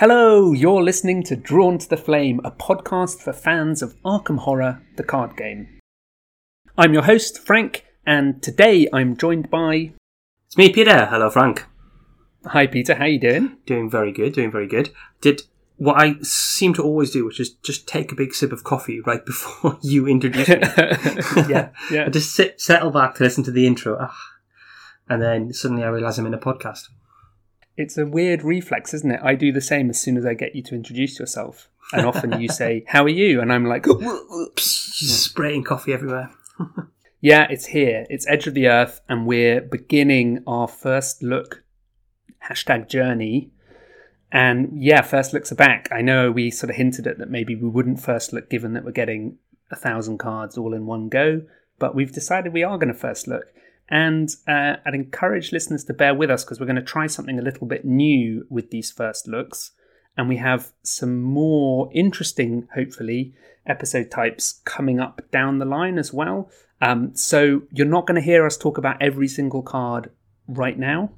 Hello, you're listening to Drawn to the Flame, a podcast for fans of Arkham Horror, the card game. I'm your host, Frank, and today I'm joined by. It's me, Peter. Hello, Frank. Hi, Peter. How you doing? Doing very good. Doing very good. Did what I seem to always do, which is just take a big sip of coffee right before you introduce me. yeah, yeah. I just sit, settle back to listen to the intro, ah, and then suddenly I realise I'm in a podcast. It's a weird reflex, isn't it? I do the same as soon as I get you to introduce yourself. And often you say, How are you? And I'm like, spraying coffee everywhere. Yeah, it's here. It's Edge of the Earth, and we're beginning our first look hashtag journey. And yeah, first looks are back. I know we sort of hinted at that maybe we wouldn't first look given that we're getting a thousand cards all in one go, but we've decided we are going to first look. And uh, I'd encourage listeners to bear with us because we're going to try something a little bit new with these first looks. And we have some more interesting, hopefully, episode types coming up down the line as well. Um, so you're not going to hear us talk about every single card right now.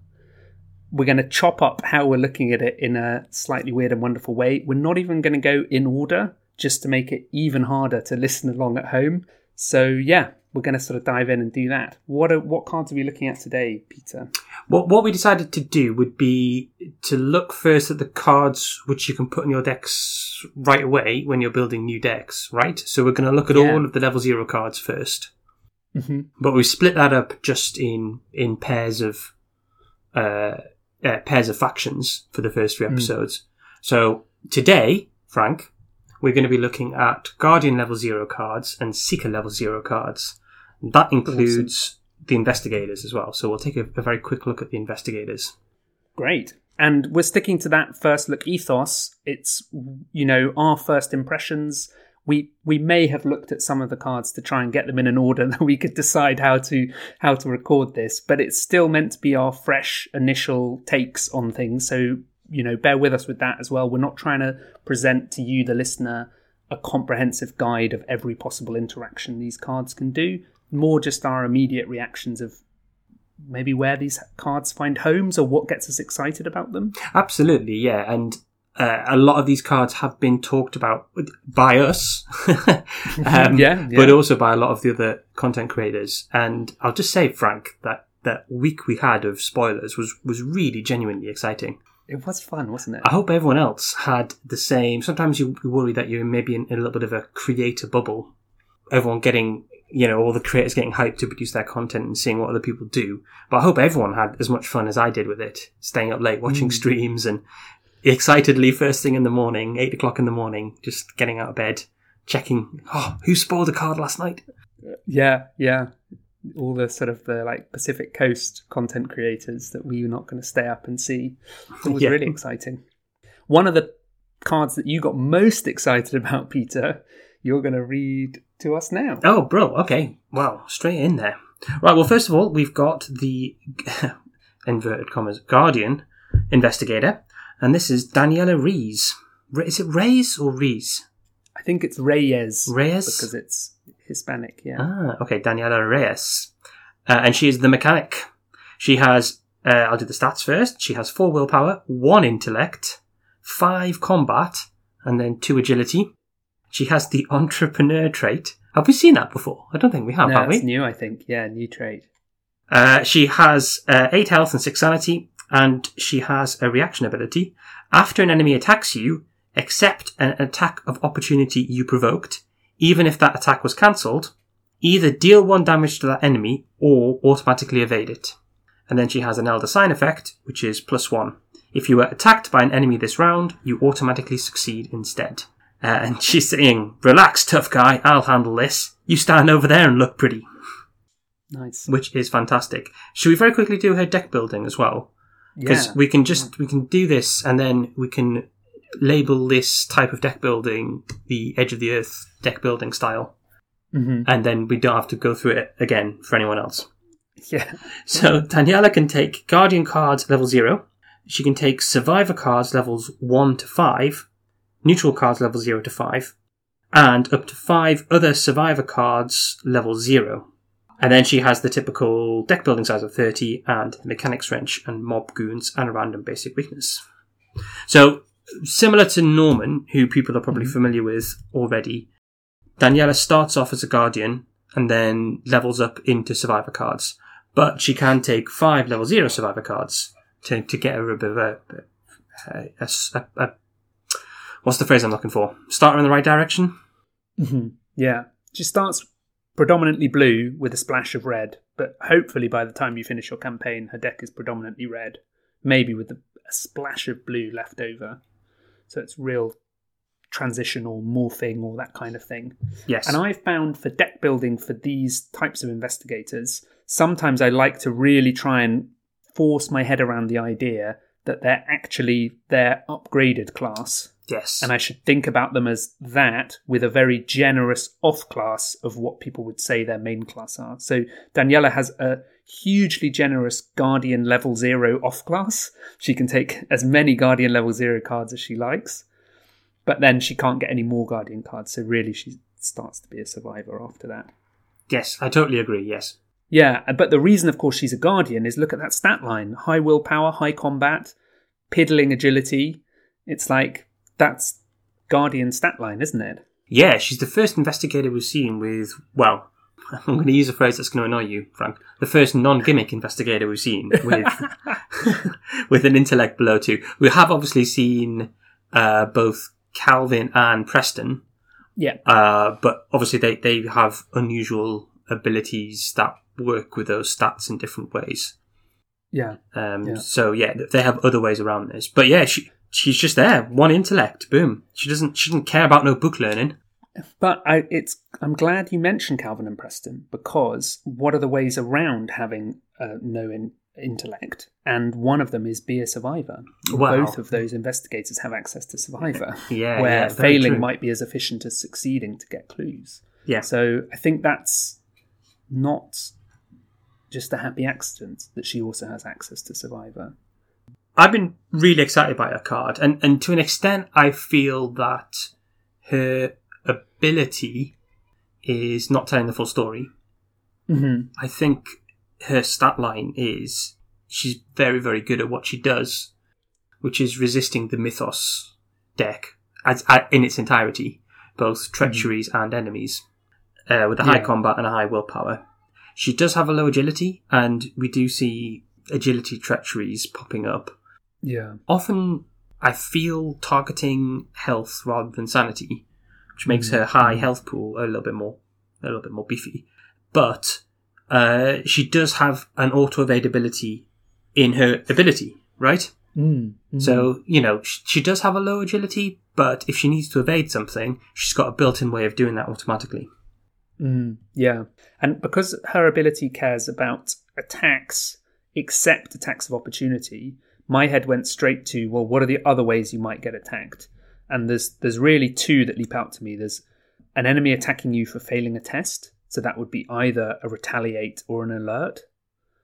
We're going to chop up how we're looking at it in a slightly weird and wonderful way. We're not even going to go in order just to make it even harder to listen along at home. So yeah, we're going to sort of dive in and do that. What are, what cards are we looking at today, Peter? What what we decided to do would be to look first at the cards which you can put in your decks right away when you're building new decks, right? So we're going to look at Yeah. all of the level zero cards first. Mm-hmm. but we split that up just in in pairs of uh, uh pairs of factions for the first three episodes. So today, Frank, we're going to be looking at Guardian level zero cards and Seeker level zero cards. That includes the investigators as well. So we'll take a, a very quick look at the investigators. Great. And we're sticking to that first look ethos. It's you know our first impressions. We we may have looked at some of the cards to try and get them in an order that we could decide how to how to record this, but it's still meant to be our fresh initial takes on things. So you know, bear with us with that as well. We're not trying to present to you, the listener, a comprehensive guide of every possible interaction these cards can do. More just our immediate reactions of maybe where these cards find homes or what gets us excited about them. Absolutely, yeah. And uh, a lot of these cards have been talked about by us, um, Yeah, yeah. but also by a lot of the other content creators. And I'll just say, Frank, that that week we had of spoilers was was really genuinely exciting. It was fun, wasn't it? I hope everyone else had the same. Sometimes you worry that you're maybe in, in a little bit of a creator bubble. Everyone getting, you know, all the creators getting hyped to produce their content and seeing what other people do. But I hope everyone had as much fun as I did with it, staying up late, watching mm. streams, and excitedly first thing in the morning, eight o'clock in the morning, just getting out of bed, checking. Oh, who spoiled a card last night? Yeah, yeah. All the sort of the like Pacific Coast content creators that we were not going to stay up and see. It was Yeah. really exciting. One of the cards that you got most excited about, Peter, you're going to read to us now. Oh, bro. Okay. Wow. Straight in there. Right. Well, first of all, we've got the inverted commas Guardian investigator, and this is Daniela Rees. Re- Is it Reyes or Rees? I think it's Reyes. Reyes? Because it's Hispanic, yeah. Ah, okay. Daniela Reyes, uh, and she is the mechanic. She has. Uh, I'll do the stats first. She has four willpower, one intellect, five combat, and then two agility. She has the entrepreneur trait. Have we seen that before? I don't think we have, no, have we? it's new, I think. Yeah, new trait. Uh, she has uh, 8 health and 6 sanity, and she has a reaction ability. After an enemy attacks you, accept an attack of opportunity you provoked, even if that attack was cancelled, either deal 1 damage to that enemy or automatically evade it. And then she has an Elder Sign effect, which is plus 1. If you were attacked by an enemy this round, you automatically succeed instead. Uh, and she's saying, Relax, tough guy, I'll handle this. You stand over there and look pretty Nice. which is fantastic. Should we very quickly do her deck building as well? Because Yeah. we can just we can do this and then we can label this type of deck building the Edge of the Earth deck building style, Mhm. and then we don't have to go through it again for anyone else. Yeah. So Daniela can take Guardian cards level zero. She can take Survivor cards levels one to five, Neutral cards level zero to five, and up to five other Survivor cards level zero. And then she has the typical deck building size of 30 and Mechanics Wrench and Mob Goons and a random basic weakness. So similar to Norman, who people are probably mm-hmm. familiar with already, Daniela starts off as a guardian and then levels up into survivor cards. But she can take five level zero survivor cards to, to get her a bit of a, a, a, a what's the phrase I'm looking for? Start her in the right direction. hmm Yeah. She starts predominantly blue with a splash of red, but hopefully by the time you finish your campaign, her deck is predominantly red, maybe with a, a splash of blue left over. So it's real transitional morphing or that kind of thing. Yes. And I've found for deck building for these types of investigators, sometimes I like to really try and force my head around the idea that they're actually their upgraded class yes. and I should think about them as that with a very generous off class of what people would say their main class are. So Daniela has a hugely generous Guardian level zero off class. She can take as many Guardian level zero cards as she likes, but then she can't get any more Guardian cards. So really, she starts to be a survivor after that. yes, I totally agree. Yes. Yeah, but the reason, of course, she's a guardian is look at that stat line: high willpower, high combat, piddling agility. It's like that's guardian stat line, isn't it? Yeah, she's the first investigator we've seen with, well, I'm going to use a phrase that's going to annoy you, Frank. The first non-gimmick investigator we've seen with with an intellect below two. We have obviously seen uh, both Calvin and Preston, Yeah, uh, but obviously they, they have unusual abilities that work with those stats in different ways. yeah, Um, Yeah. So yeah, they have other ways around this. But yeah, she she's just there, one intellect, boom. She doesn't she doesn't care about no book learning. But I, it's I'm glad you mentioned Calvin and Preston because what are the ways around having uh, no in, intellect? And one of them is be a survivor. Wow. Both of those investigators have access to survivor, Yeah, where yeah, failing true. might be as efficient as succeeding to get clues. Yeah. So I think that's not just a happy accident that she also has access to survivor. I've been really excited by her card, and and to an extent, I feel that her ability is not telling the full story. Mm-hmm. I think her stat line is she's very very good at what she does, which is resisting the mythos deck as, uh, in its entirety, both treacheries and enemies, uh, with a high Yeah. combat and a high willpower. She does have a low agility, and we do see agility treacheries popping up. Yeah. Often, I feel targeting health rather than sanity, which makes her high health pool a little bit more, a little bit more beefy. But uh, she does have an auto evade ability in her ability, right? Mm. So you know sh- she does have a low agility, but if she needs to evade something, she's got a built-in way of doing that automatically. Mm, yeah. And because her ability cares about attacks, except attacks of opportunity, my head went straight to, well, what are the other ways you might get attacked? And there's there's really two that leap out to me. There's an enemy attacking you for failing a test. So that would be either a retaliate or an alert.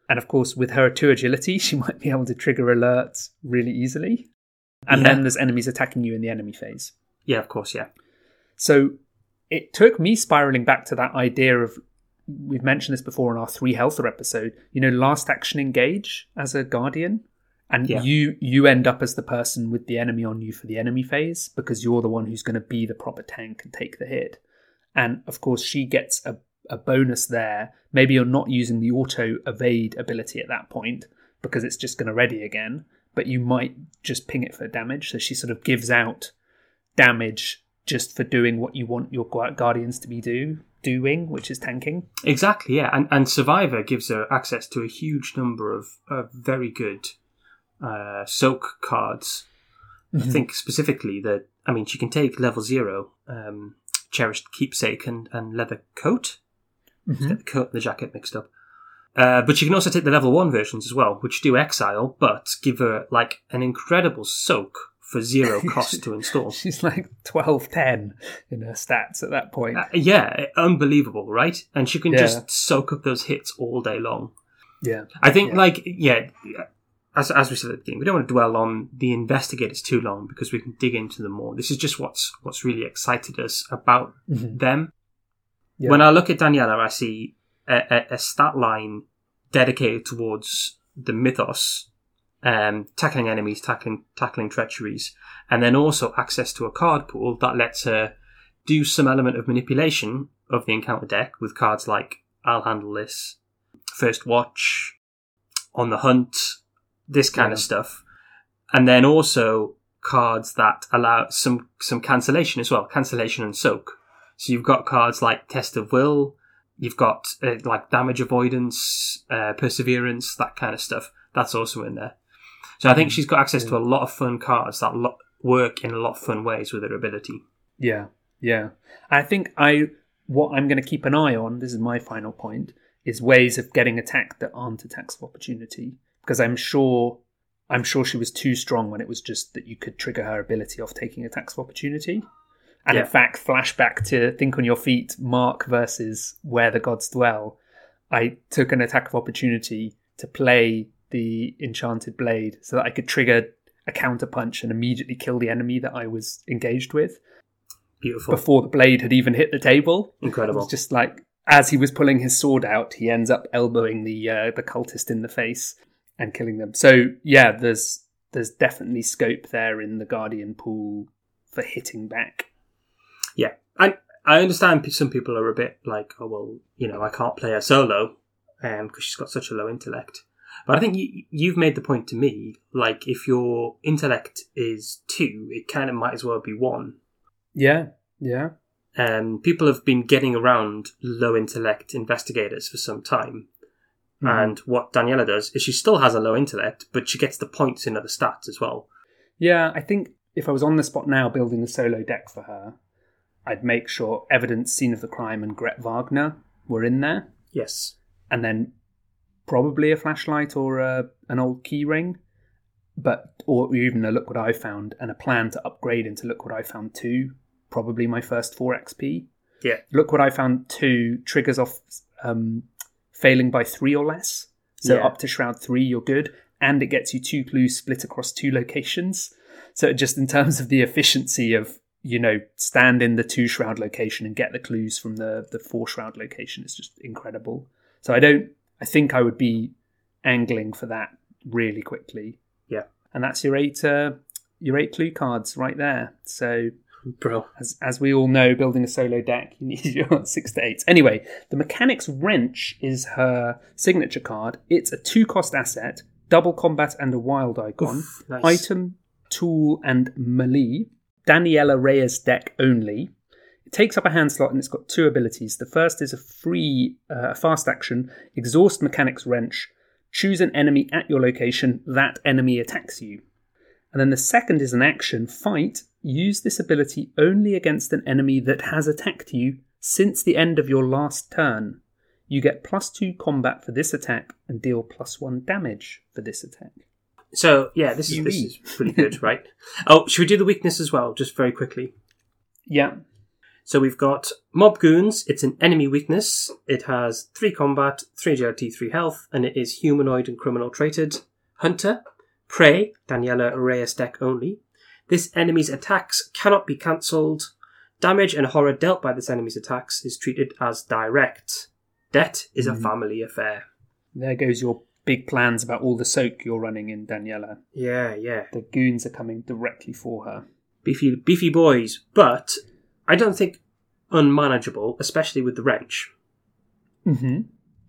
And of course, with her two agility, she might be able to trigger alerts really easily. And Yeah. then there's enemies attacking you in the enemy phase. Yeah, of course, yeah. So it took me spiraling back to that idea of we've mentioned this before in our three healther episode. You know, last action engage as a guardian, and Yeah. you you end up as the person with the enemy on you for the enemy phase because you're the one who's going to be the proper tank and take the hit. And of course, she gets a a bonus there. Maybe you're not using the auto evade ability at that point because it's just going to ready again, but you might just ping it for damage. So she sort of gives out damage just for doing what you want your guardians to be do doing, which is tanking. Exactly, yeah. And, and Survivor gives her access to a huge number of, of very good uh, soak cards. I think specifically that, I mean, she can take level zero, um, Cherished Keepsake and, and Leather Coat. Mhm. Get the coat and the jacket mixed up. Uh, but she can also take the level one versions as well, which do exile, but give her like an incredible soak for zero cost to install. She's like 12 10 in her stats at that point. Uh, yeah, unbelievable, right? And she can Yeah. just soak up those hits all day long. yeah. I think, Yeah. like, yeah, as, as we said at the beginning, we don't want to dwell on the investigators too long because we can dig into them more. This is just what's what's really excited us about Mhm. them. Yeah. When I look at Daniela, I see a, a, a stat line dedicated towards the mythos um, tackling enemies, tackling tackling treacheries, and then also access to a card pool that lets her do some element of manipulation of the encounter deck with cards like I'll handle this, First Watch, On the Hunt, this kind of stuff, and then also cards that allow some some cancellation as well, cancellation and soak. So you've got cards like Test of Will, you've got uh, like damage avoidance, uh, perseverance, that kind of stuff. That's also in there. So I think she's got access to a lot of fun cards that lo- work in a lot of fun ways with her ability. Yeah, yeah. I think I what I'm going to keep an eye on. This is my final point: is ways of getting attacked that aren't attacks of opportunity. Because I'm sure, I'm sure she was too strong when it was just that you could trigger her ability off taking attacks of opportunity. And Yeah. in fact, flashback to Think on Your Feet, Mark versus Where the Gods Dwell. I took an attack of opportunity to play the Enchanted Blade so that I could trigger a counter punch and immediately kill the enemy that I was engaged with Beautiful, before the blade had even hit the table. It incredible. was just like as he was pulling his sword out, he ends up elbowing the uh, the cultist in the face and killing them. So yeah, there's there's definitely scope there in the guardian pool for hitting back. Yeah, I I understand some people are a bit like, oh well, you know, I can't play her solo um because she's got such a low intellect. But I think you, you've made the point to me, like if your intellect is two, it kind of might as well be one. Yeah, yeah, Um, people have been getting around low intellect investigators for some time. Mhm. And what Daniela does is she still has a low intellect, but she gets the points in other stats as well. yeah. I think if I was on the spot now building a solo deck for her, I'd make sure evidence, scene of the crime, and Greta Wagner were in there. Yes. and then probably a flashlight or a, an old key ring, but or even a look what I found and a plan to upgrade into look what I found two. Probably my first four XP. Yeah. Look what I found two triggers off um, failing by three or less. So Yeah. up to shroud three, you're good, and it gets you two clues split across two locations. So just in terms of the efficiency of you know stand in the two shroud location and get the clues from the the four shroud location is just incredible. So I don't. I think I would be angling for that really quickly. Yeah. And that's your eight. Uh, your eight clue cards right there. So Bro. as as we all know, building a solo deck, you need your six to eight. Anyway, the mechanics wrench is her signature card. It's a two cost asset, double combat and a wild icon, Oof, nice. item, tool, and melee. Daniela Reyes deck only. It takes up a hand slot and it's got two abilities. The first is a free, uh, fast action, exhaust mechanics wrench. Choose an enemy at your location. That enemy attacks you. And then the second is an action, fight. Use this ability only against an enemy that has attacked you since the end of your last turn. You get plus two combat for this attack and deal plus one damage for this attack. So yeah, this is this is pretty good, right? Oh, should we do the weakness as well, just very quickly? Yeah. So we've got Mob Goons. It's an enemy weakness. It has three combat, three agility, three health, and it is humanoid and criminal traded. Hunter, Prey, Daniela Reyes deck only. This enemy's attacks cannot be cancelled. Damage and horror dealt by this enemy's attacks is treated as direct. Debt is a family affair. There goes your big plans about all the soak you're running in Daniela. Yeah, yeah. The goons are coming directly for her. Beefy, beefy boys, but I don't think unmanageable, especially with the wrench. Mm-hmm.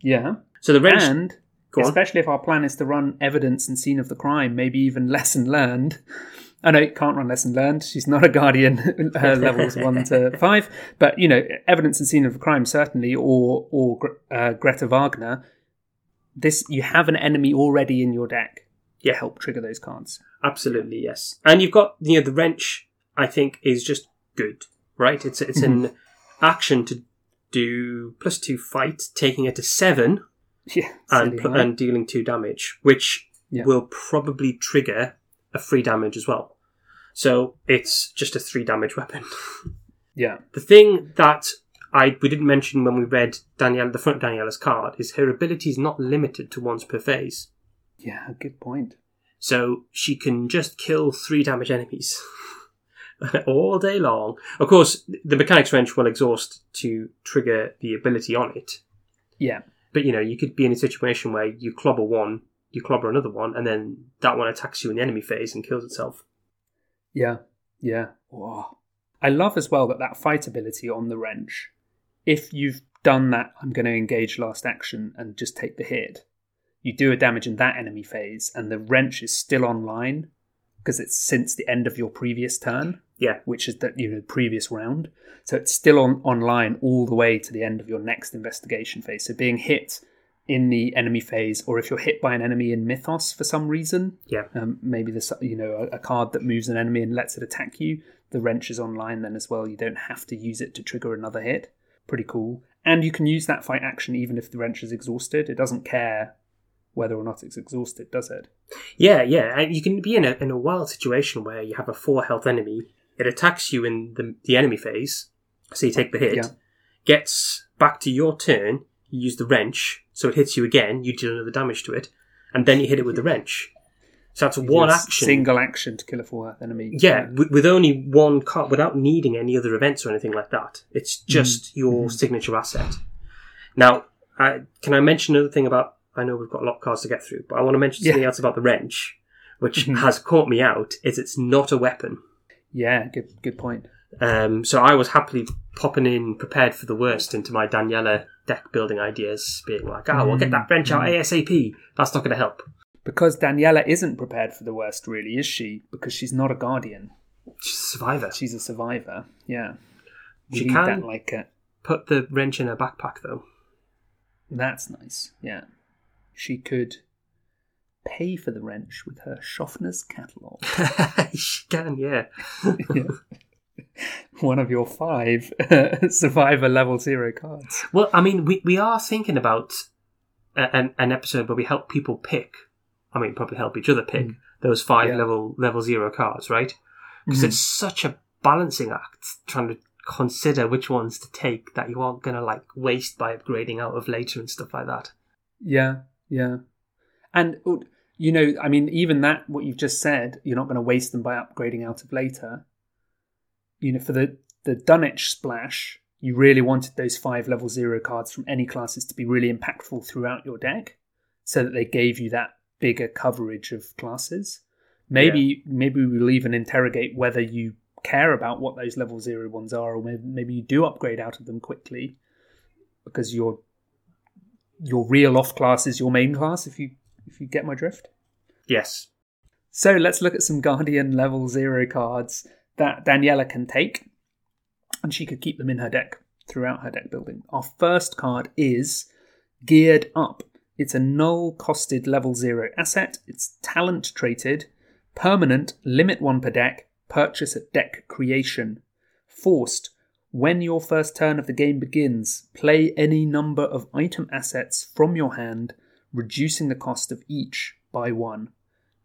Yeah. So the wrench. And Go on. especially if our plan is to run evidence and scene of the crime, maybe even lesson learned. I know it can't run lesson learned. She's not a guardian. Her levels one to five, but you know, evidence and scene of the crime certainly, or or uh, Greta Wagner. This you have an enemy already in your deck. Yeah. help trigger those cards. Absolutely, yes. And you've got you know the wrench. I think is just good, right? It's it's an action to do plus two fight, taking it to seven Yeah, and silly, pl- right? and dealing two damage, which Yeah. will probably trigger a free damage as well. So it's just a three damage weapon. yeah, The thing that I we didn't mention when we read Danielle the front of Daniela's card is her ability is not limited to once per phase. yeah. Good point. So she can just kill three damage enemies all day long. Of course, the mechanics wrench will exhaust to trigger the ability on it. Yeah, But you know, you could be in a situation where you clobber one, you clobber another one, and then that one attacks you in the enemy phase and kills itself. Yeah, yeah. I love as well that that fight ability on the wrench. If you've done that, I'm going to engage last action and just take the hit. You do a damage in that enemy phase, and the wrench is still online because it's since the end of your previous turn, Yeah, which is the you know previous round. So it's still on online all the way to the end of your next investigation phase. So being hit in the enemy phase, or if you're hit by an enemy in Mythos for some reason, yeah, um, maybe there's you know a, a card that moves an enemy and lets it attack you. The wrench is online then as well. You don't have to use it to trigger another hit. Pretty cool. And you can use that fight action even if the wrench is exhausted. It doesn't care whether or not it's exhausted, does it? yeah, yeah. You can be in a in a wild situation where you have a four health enemy. It attacks you in the the enemy phase, so you take the hit. Yeah. Gets back to your turn. You use the wrench, so it hits you again. You deal another damage to it, and then you hit it with the wrench. So that's one action. single action to kill a four health enemy. Yeah, with, with only one card, without needing any other events or anything like that. It's just your signature asset. Now, I, can I mention another thing about? I know we've got a lot of cards to get through, but I want to mention Yeah. something else about the wrench, which Mhm. has caught me out. Is it's not a weapon. Yeah, good good point. Um, so I was happily popping in, prepared for the worst, into my Daniela deck building ideas, being like, "Ah, we'll get that wrench out ASAP." That's not going to help. Because Daniela isn't prepared for the worst, really, is she? Because she's not a guardian. She's a survivor. She's a survivor. Yeah. You She can- that like a Put the wrench in her backpack, though. That's nice. Yeah. She could pay for the wrench with her Schoffner's catalogue. she can, yeah. One of your five survivor level zero cards. Well, I mean, we, we are thinking about an, an episode where we help people pick. I mean, probably help each other pick Mm. those five Yeah. level level zero cards, right? Because Mhm. it's such a balancing act trying to consider which ones to take that you aren't going to like waste by upgrading out of later and stuff like that. Yeah, yeah. And, uh, you know, I mean, even that, what you've just said, you're not going to waste them by upgrading out of later. You know, for the, the Dunwich splash, you really wanted those five level zero cards from any classes to be really impactful throughout your deck so that they gave you that bigger coverage of classes. Maybe maybe we'll even interrogate whether you care about what those level zero ones are, or maybe, maybe you do upgrade out of them quickly because your your real off class is your main class. If you if you get my drift. Yes. So let's look at some Guardian level zero cards that Daniela can take, and she could keep them in her deck throughout her deck building. Our first card is Geared Up. It's a null costed level zero asset. It's talent traded, permanent, limit one per deck, purchase at deck creation. Forced. When your first turn of the game begins, play any number of item assets from your hand, reducing the cost of each by one.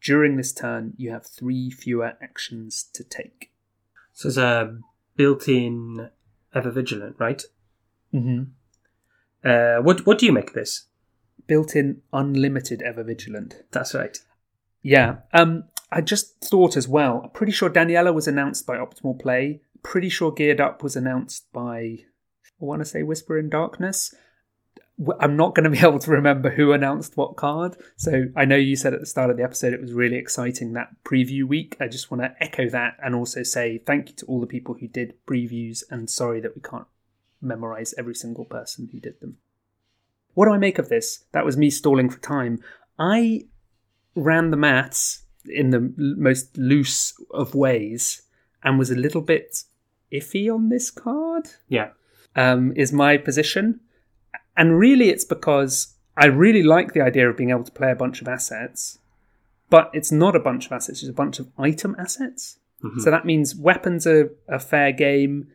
During this turn, you have three fewer actions to take. So there's a built-in ever vigilant, right? Mm-hmm. Uh, what what do you make of this? Built in unlimited ever vigilant. That's right. Yeah. Um, I just thought as well. I'm pretty sure Daniela was announced by Optimal Play. Pretty sure Geared Up was announced by. I want to say Whisper in Darkness. I'm not going to be able to remember who announced what card. So I know you said at the start of the episode it was really exciting that preview week. I just want to echo that and also say thank you to all the people who did previews and sorry that we can't memorize every single person who did them. What do I make of this? That was me stalling for time. I ran the maths in the most loose of ways and was a little bit iffy on this card Yeah. um, is my position. And really, it's because I really like the idea of being able to play a bunch of assets, but it's not a bunch of assets, it's a bunch of item assets. Mhm. So that means weapons are a fair game.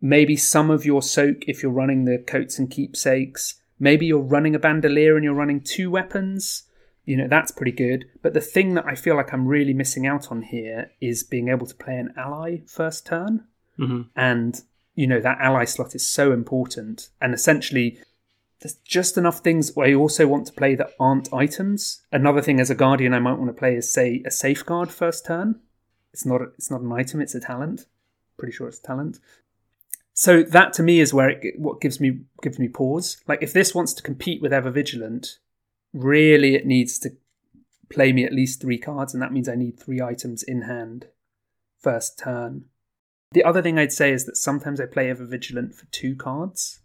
Maybe some of your soak if you're running the coats and keepsakes. Maybe you're running a bandolier and you're running two weapons. You know, that's pretty good. But the thing that I feel like I'm really missing out on here is being able to play an ally first turn Mhm. and you know that ally slot is so important and essentially there's just enough things where i also want to play that aren't items. Another thing as a guardian i might want to play is say a safeguard first turn. It's not a, it's not an item it's a talent. Pretty sure it's a talent. So that to me is where it what gives me gives me pause. Like if this wants to compete with ever vigilant really it needs to play me at least three cards, and that means I need three items in hand first turn. The other thing I'd say is that sometimes I play Ever Vigilant for two cards,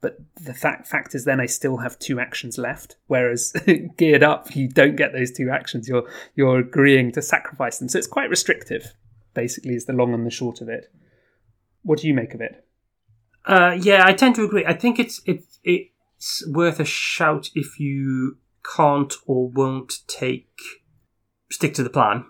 but the fact fact is then I still have two actions left. Whereas geared up, you don't get those two actions. You're you're agreeing to sacrifice them, so it's quite restrictive. Basically, is the long and the short of it. What do you make of it? Uh, yeah, I tend to agree. I think it's it, it's worth a shout if you can't or won't take stick to the plan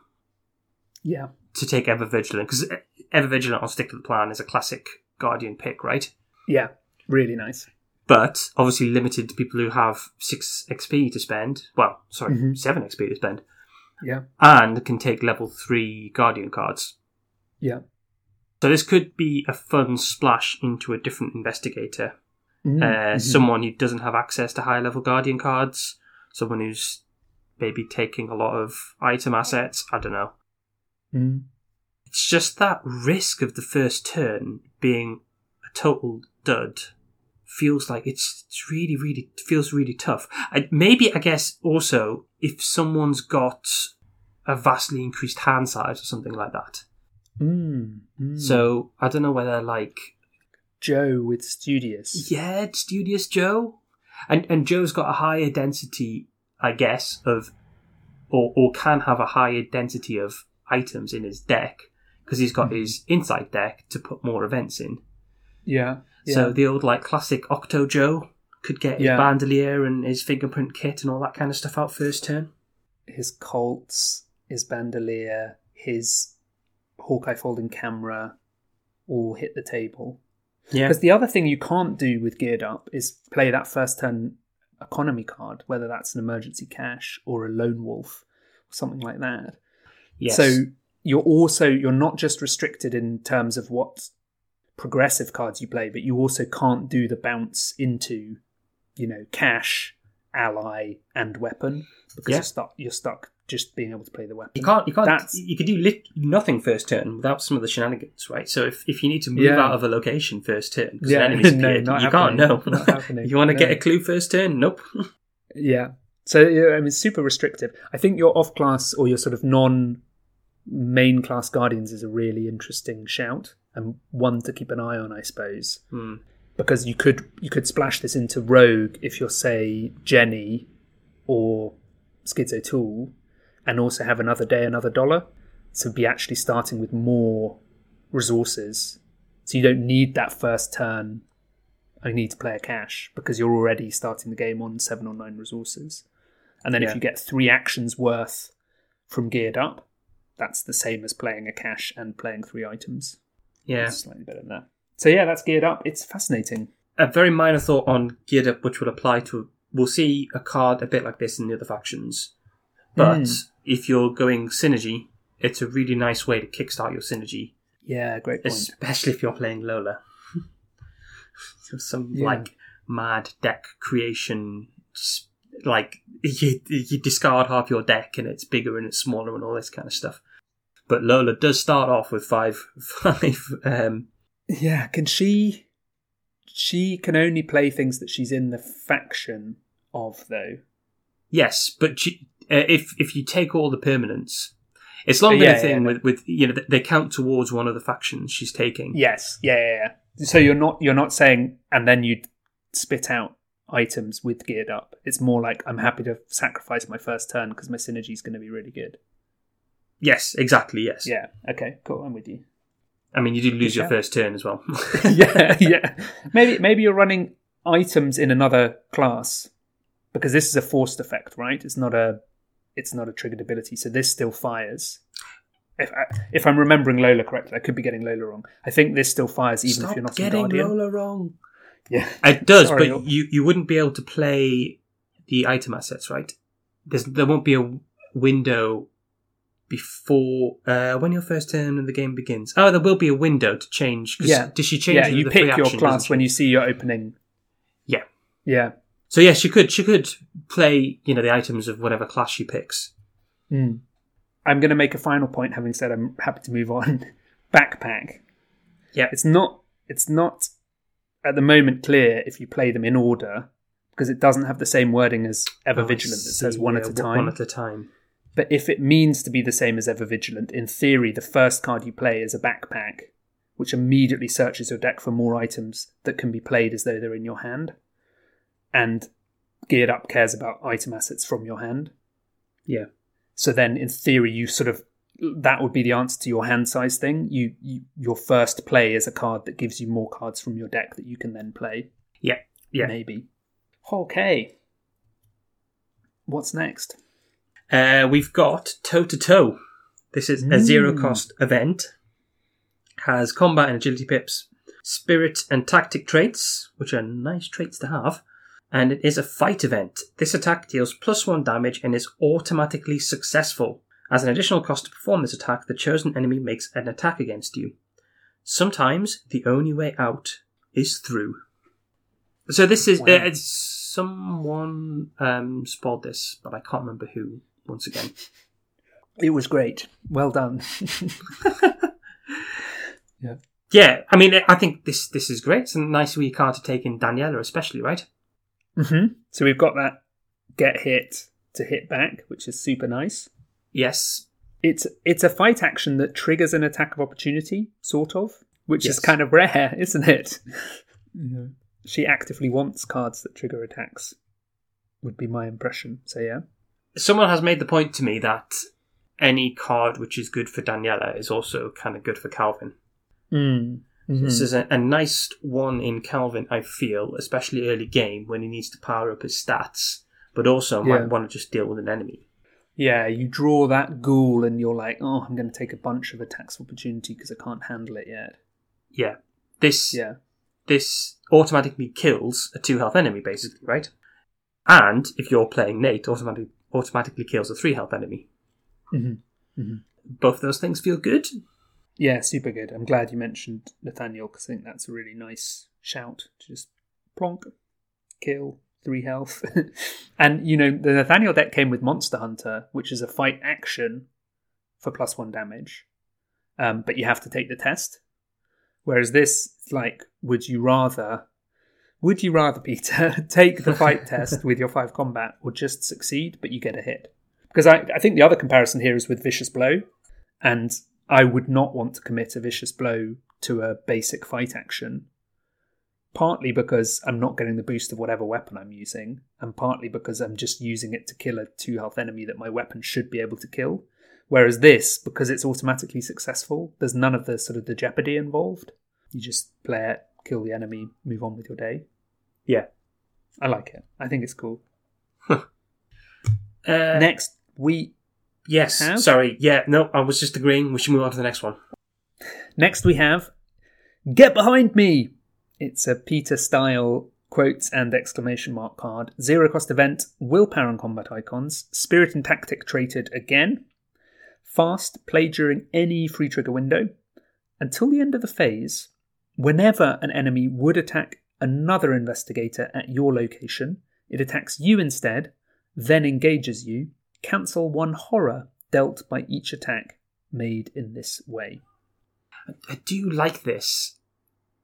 Yeah, to take Ever Vigilant because Ever Vigilant or stick to the plan is a classic Guardian pick, right? yeah, really nice. But obviously limited to people who have six XP to spend. Well, sorry, Mhm. seven XP to spend, Yeah, and can take level three Guardian cards. yeah. So this could be a fun splash into a different investigator Mm, uh, mhm. someone who doesn't have access to high level guardian cards, someone who's maybe taking a lot of item assets. I don't know. Mm. It's just that risk of the first turn being a total dud feels like it's, it's really, really feels really tough. I, maybe I guess also if someone's got a vastly increased hand size or something like that. Mm, mm. So I don't know whether like Joe with Studious. Yeah, Studious Joe. And and Joe's got a higher density, I guess, of or or can have a higher density of items in his deck because he's got Mhm. his inside deck to put more events in. Yeah, yeah. So the old like classic Octo Joe could get his Yeah. bandolier and his fingerprint kit and all that kind of stuff out first turn. his Colts, his bandolier, his Hawkeye folding camera all hit the table. Yeah. Because the other thing you can't do with Geared Up is play that first turn economy card, whether that's an emergency cash or a lone wolf or something like that. Yes. So you're also you're not just restricted in terms of what progressive cards you play, but you also can't do the bounce into, you know, cash, ally, and weapon because Yeah. you're stuck. You're stuck just being able to play the weapon. You can't. You can't. That's- You could do lit- nothing first turn without some of the shenanigans, right? So if, if you need to move Yeah. out of a location first turn because Yeah, an enemy's no, appeared, not you can't happening. know. Not happening. you want to get a clue first turn? Nope. Yeah. So yeah, I mean, super restrictive. I think your off class or your sort of non main class guardians is a really interesting shout and one to keep an eye on, I suppose, Hmm. because you could you could splash this into rogue if you're say Jenny or Skids O'Toole, and also have another day, another dollar. So be actually starting with more resources. So you don't need that first turn. I need to play a cash because you're already starting the game on seven or nine resources. And then Yeah. if you get three actions worth from geared up, that's the same as playing a cash and playing three items. Yeah. It's slightly better than that. So yeah, that's geared up. It's fascinating. A very minor thought on Geared Up, which will apply to. We'll see a card a bit like this in the other factions, but Mm. if you're going synergy, it's a really nice way to kickstart your synergy, Yeah, great point. especially if you're playing Lola. some Yeah. like mad deck creation, like you, you discard half your deck and it's bigger and it's smaller and all this kind of stuff. But Lola does start off with five, five. Um, Yeah, can she? She can only play things that she's in the faction of, though. Yes, but she, uh, if if you take all the permanents, it's long been Yeah, a thing yeah. with with you know they count towards one of the factions she's taking. Yes, yeah, yeah, yeah. So you're not you're not saying, and then you spit out items with geared up. It's more like I'm happy to sacrifice my first turn because my synergy is going to be really good. Yes, exactly. Yes. Yeah. Okay. Cool. I'm with you. I mean, you do lose Good your shout. first turn as well. yeah, yeah. Maybe maybe you're running items in another class because this is a forced effect, right? It's not a it's not a triggered ability, so this still fires. If I, if I'm remembering Lola correctly, I could be getting Lola wrong. I think this still fires even Stop if you're not in getting Guardian. Lola wrong. Yeah, It does, Sorry. but you you wouldn't be able to play the item assets, right? There's there won't be a window before uh, when your first turn in the game begins. Oh, there will be a window to change. Yeah. Does she change? yeah. You the free pick your action, class when you see your opening. Yeah. Yeah. So yeah, she could she could play you know the items of whatever class she picks. Mm. I'm going to make a final point, having said I'm happy to move on. Backpack. Yeah. It's not. It's not at the moment clear if you play them in order because it doesn't have the same wording as Ever Oh, Vigilant that says one at a time. One at a time. But if it means to be the same as Ever Vigilant, in theory, the first card you play is a backpack, which immediately searches your deck for more items that can be played as though they're in your hand. And Geared Up cares about item assets from your hand. Yeah. So then, in theory, you sort of that would be the answer to your hand size thing. You, you your first play is a card that gives you more cards from your deck that you can then play. Yeah. Yeah. Maybe. Okay. What's next? Uh, we've got Toe to Toe. This is a zero Mm. cost event. Has combat and agility pips, spirit and tactic traits, which are nice traits to have. And it is a fight event. This attack deals plus one damage and is automatically successful. As an additional cost to perform this attack, the chosen enemy makes an attack against you. Sometimes the only way out is through. So this is Wow. uh, someone um, spoiled this, but I can't remember who. Once again, It was great. Well done. yeah. Yeah, I mean, I think this this is great. It's a nice wee card to take in Daniela, especially, right? hmm So we've got that get hit to hit back, which is super nice. Yes, It's it's a fight action that triggers an attack of opportunity, sort of, which is kind of rare, isn't it? She actively wants cards that trigger attacks. Would be my impression. So yeah. Someone has made the point to me that any card which is good for Daniela is also kind of good for Calvin. Mm. This is a, a nice one in Calvin, I feel, especially early game when he needs to power up his stats, but also Yeah. might want to just deal with an enemy. Yeah, you draw that ghoul and you're like, oh, I'm going to take a bunch of attacks opportunity because I can't handle it yet. Yeah, this Yeah. this automatically kills a two health enemy, basically, right? And if you're playing Nate, automatically automatically kills a three health enemy. Mm-hmm. Both those things feel good. Yeah, super good. I'm glad you mentioned Nathaniel because I think that's a really nice shout to just plonk, kill, three health. and, you know, the Nathaniel deck came with Monster Hunter, which is a fight action for plus one damage, um, but you have to take the test. Whereas this, like, would you rather. Would you rather, Peter, take the fight test with your five combat or just succeed, but you get a hit? Because I, I think the other comparison here is with Vicious Blow, and I would not want to commit a vicious blow to a basic fight action. Partly because I'm not getting the boost of whatever weapon I'm using, and partly because I'm just using it to kill a two health enemy that my weapon should be able to kill. Whereas this, because it's automatically successful, there's none of the sort of the jeopardy involved. You just play it, kill the enemy, move on with your day. Yeah. I like it. I think it's cool. Uh, Next, we yes. have? Sorry. Yeah. No, I was just agreeing. We should move on to the next one. Next, we have Get Behind Me! It's a Peter style quotes and exclamation mark card. Zero cost event, willpower and combat icons, spirit and tactic traded again. Fast, play during any free trigger window. Until the end of the phase, whenever an enemy would attack another investigator at your location, it attacks you instead, then engages you. Cancel one horror dealt by each attack made in this way. I do like this.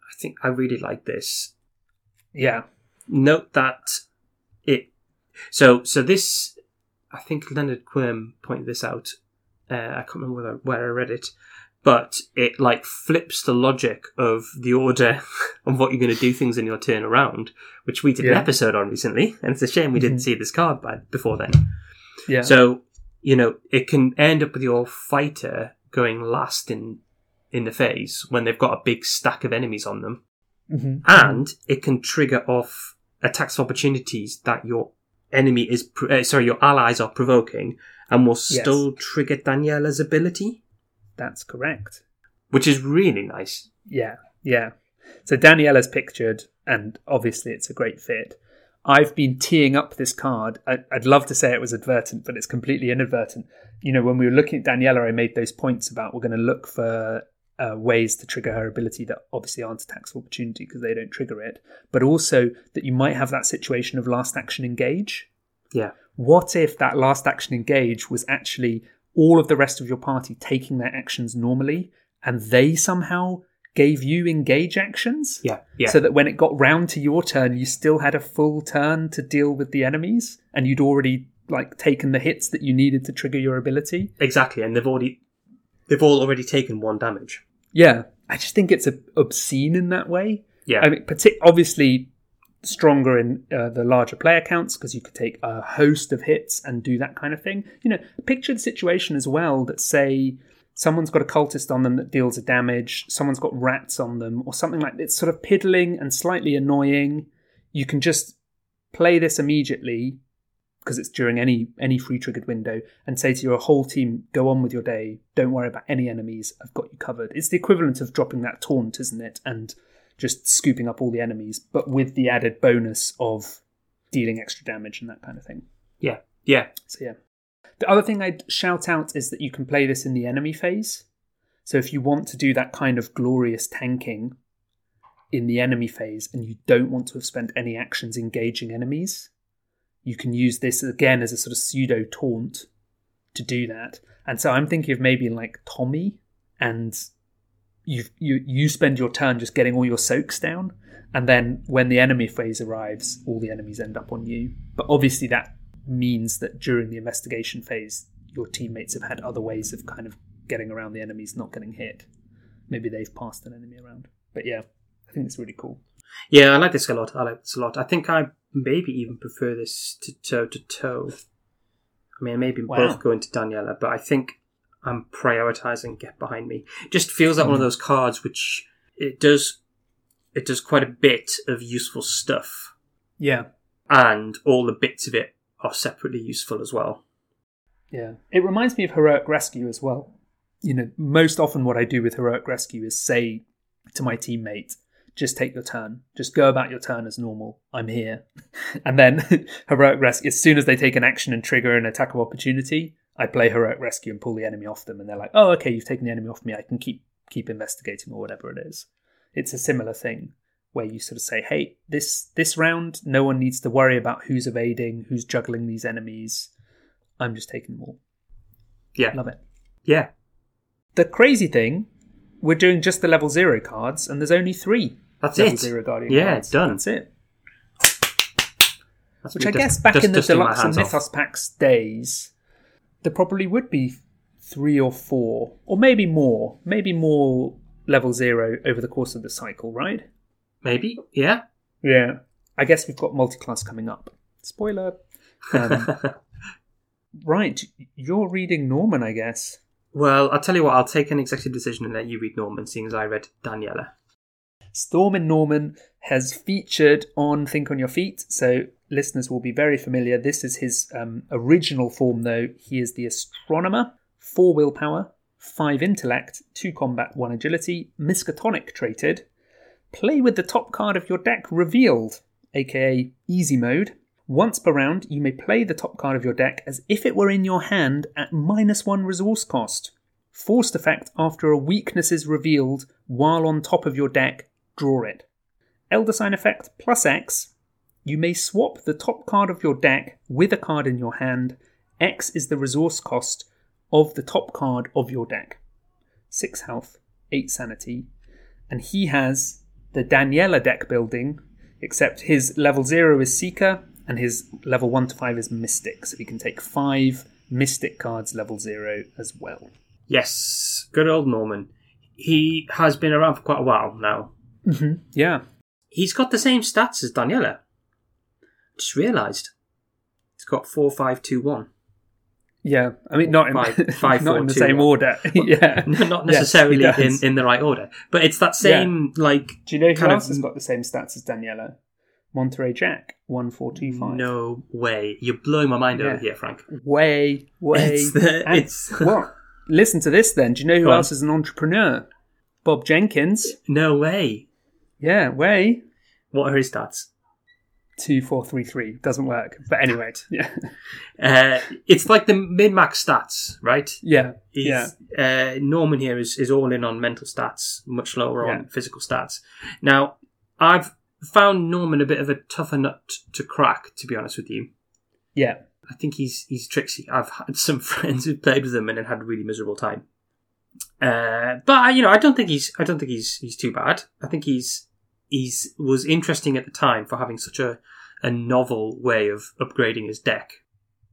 I think I really like this. Yeah. Note that it. So so this. I think Leonard Quirm pointed this out. Uh, I can't remember where I, where I read it, but it like flips the logic of the order of what you're going to do things in your turn around, which we did an episode on recently, and it's a shame we didn't Mhm. see this card by before then. Yeah. So you know it can end up with your fighter going last in in the phase when they've got a big stack of enemies on them, Mhm. and it can trigger off attacks of opportunities that your enemy is uh, sorry your allies are provoking, and will still trigger Daniela's ability, That's correct. which is really nice. Yeah, yeah. So Daniela's pictured, and obviously it's a great fit. I've been teeing up this card. I, I'd love to say it was advertent, but it's completely inadvertent. You know, when we were looking at Daniela, I made those points about we're going to look for uh, ways to trigger her ability that obviously aren't attacks of opportunity because they don't trigger it, but also that you might have that situation of last action engage. Yeah, What if that last action engage was actually all of the rest of your party taking their actions normally and they somehow gave you engage actions? yeah, yeah. So that when it got round to your turn, you still had a full turn to deal with the enemies and you'd already like taken the hits that you needed to trigger your ability. Exactly, and they've already they've all already taken one damage. Yeah, I just think it's a, obscene in that way. Yeah, I mean, partic- obviously stronger in uh, the larger player counts because you could take a host of hits and do that kind of thing. You know, picture the situation as well that say someone's got a cultist on them that deals a damage, someone's got rats on them, or something like It's sort of piddling and slightly annoying. You can just play this immediately because it's during any any free triggered window and say to your whole team go on with your day don't worry about any enemies i've got you covered it's the equivalent of dropping that taunt isn't it and just scooping up all the enemies but with the added bonus of dealing extra damage and that kind of thing yeah, yeah. so yeah the other thing i'd shout out is that you can play this in the enemy phase so if you want to do that kind of glorious tanking in the enemy phase and you don't want to have spent any actions engaging enemies you can use this again as a sort of pseudo taunt to do that. And so I'm thinking of maybe like Tommy, and you you you spend your turn just getting all your soaks down, and then when the enemy phase arrives, all the enemies end up on you. But obviously that means that during the investigation phase, your teammates have had other ways of kind of getting around the enemies not getting hit. Maybe they've passed an enemy around. But yeah, I think it's really cool. Yeah, I like this a lot. I like this a lot. I think I maybe even prefer this to toe to toe. I mean, maybe Wow. both go into Daniela, but I think I'm prioritizing Get Behind Me. Just feels like one of hmm. those cards which it does it does quite a bit of useful stuff, Yeah. and all the bits of it are separately useful as well. Yeah. It reminds me of Heroic Rescue as well. You know, most often what I do with Heroic Rescue is say to my teammate, just take your turn. Just go about your turn as normal. I'm here. and then Heroic Rescue, as soon as they take an action and trigger an attack of opportunity, I play Heroic Rescue and pull the enemy off them. And they're like, oh, okay, you've taken the enemy off me. I can keep keep investigating or whatever it is. It's a similar thing where you sort of say, hey, this this round, no one needs to worry about who's evading, who's juggling these enemies. I'm just taking them all. Yeah, Love it. yeah, The crazy thing, we're doing just the level zero cards, and there's only three that's level it. zero guardian Yeah, cards. done. That's it. That's Which I dust- guess back dust- in the deluxe and hands off. mythos packs days, there probably would be three or four, or maybe more, maybe more level zero over the course of the cycle, right? Maybe, yeah. Yeah. I guess we've got multi-class coming up. Spoiler. Um, right, you're reading Norman, I guess. well, I'll tell you what. I'll take an executive decision and let you read Norman, seeing as I read Daniela. Storm in Norman has featured on Think on Your Feet, so listeners will be very familiar. This is his um, original form, though. He is the astronomer, four willpower, five intellect, two combat, one agility, miskatonic traded. Play with the top card of your deck revealed, aka easy mode. Once per round, you may play the top card of your deck as if it were in your hand at minus one resource cost. Forced effect after a weakness is revealed while on top of your deck, draw it. Elder Sign effect plus X. You may swap the top card of your deck with a card in your hand. X is the resource cost of the top card of your deck. 6 health, 8 sanity. And he has the Daniela deck building, except his level 0 is Seeker and his level 1 to 5 is Mystic. So he can take 5 Mystic cards level 0 as well. Yes, good old Norman. He has been around for quite a while now. Mm-hmm. Yeah. He's got the same stats as Daniela. Just realised. it's got four five two one. Yeah, I mean, not in, Five- five, not four, in the two, same one. order. yeah, No, Not necessarily he in, in the right order, but it's that same like Do you know who kind of- else has got the same stats as Daniela? Monterey Jack, one four two five. no way. You're blowing my mind Yeah. over here, Frank. way, way. It's the- it's- well. Listen to this then. Do you know who Go on. else is an entrepreneur? Bob Jenkins. No way. Yeah, way What are his stats? Two four three three doesn't work. But anyway, yeah, Uh, it's like the min max stats, right? yeah, He's, yeah. Uh, Norman here is, is all in on mental stats, much lower on physical stats. Now, I've found Norman a bit of a tougher nut to crack, to be honest with you. yeah. I think he's he's tricksy. I've had some friends who played with him and had a really miserable time. Uh, but you know, I don't think he's I don't think he's he's too bad. I think he's he's was interesting at the time for having such a a novel way of upgrading his deck.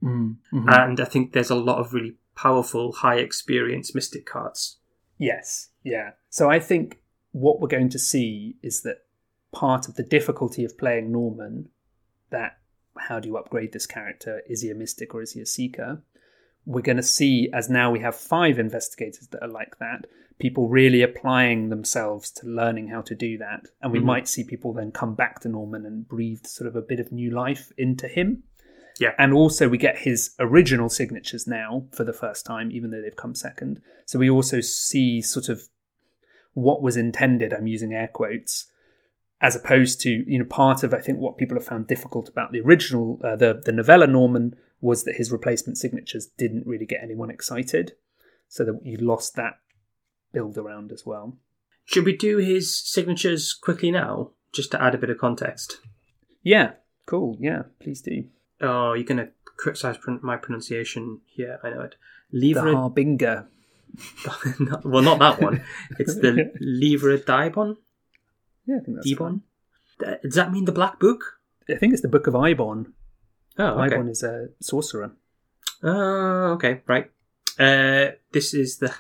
Mm. mhm. and I think there's a lot of really powerful, high experience mystic cards. Yes, yeah. So I think what we're going to see is that part of the difficulty of playing Norman, that how do you upgrade this character? Is he a mystic or is he a seeker? We're going to see as now we have five investigators that are like that, people really applying themselves to learning how to do that. And we Mhm. might see people then come back to Norman and breathe sort of a bit of new life into him. Yeah. And also, we get his original signatures now for the first time, even though they've come second. So we also see sort of what was intended. I'm using air quotes, as opposed to you know part of I think what people have found difficult about the original uh, the the novella Norman was that his replacement signatures didn't really get anyone excited, so that you lost that build around as well. Should we do his signatures quickly now, just to add a bit of context? Yeah, cool. Yeah, please do. Oh, you're going to criticize my pronunciation here. I know it. The Livre. Harbinger. well, not that one. It's the Livre d'Eibon. Yeah, I think that's d'Eibon. Uh, Does that mean the Black Book? I think it's the Book of Eibon. Oh, okay. Eibon is a sorcerer. Oh, okay, right. Uh, this is the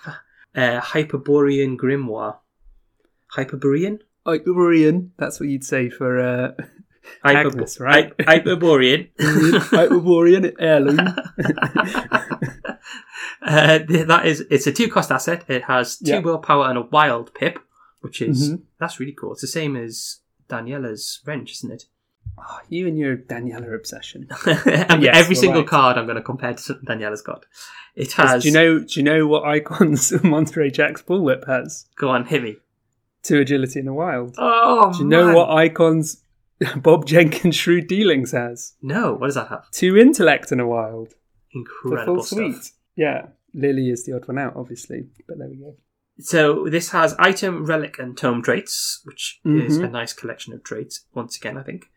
uh, Hyperborean Grimoire. Hyperborean? Hyperborean. That's what you'd say for uh, Hyper- Agnes, right? Hy- Hyperborean. Hyperborean heirloom. uh, that is, it's a two cost asset. It has two Yeah. willpower and a wild pip, which is Mhm. that's really cool. It's the same as Daniela's wrench, isn't it? Oh, you and your Daniela obsession. Yes, every single right. card I'm going to compare to something Daniela's got. It has. Do you know? Do you know what icons Monterey Jack's bullwhip has? Go on, hit me. Two agility in a wild. Oh, Do you know what icons Bob Jenkins Shrewd Dealings has? No, what does that have? Two intellect in a wild. The Incredible full stuff. suite. Yeah. Lily is the odd one out, obviously. But there we go. So this has item, relic, and tome traits, which is Mhm. a nice collection of traits. Once again, I think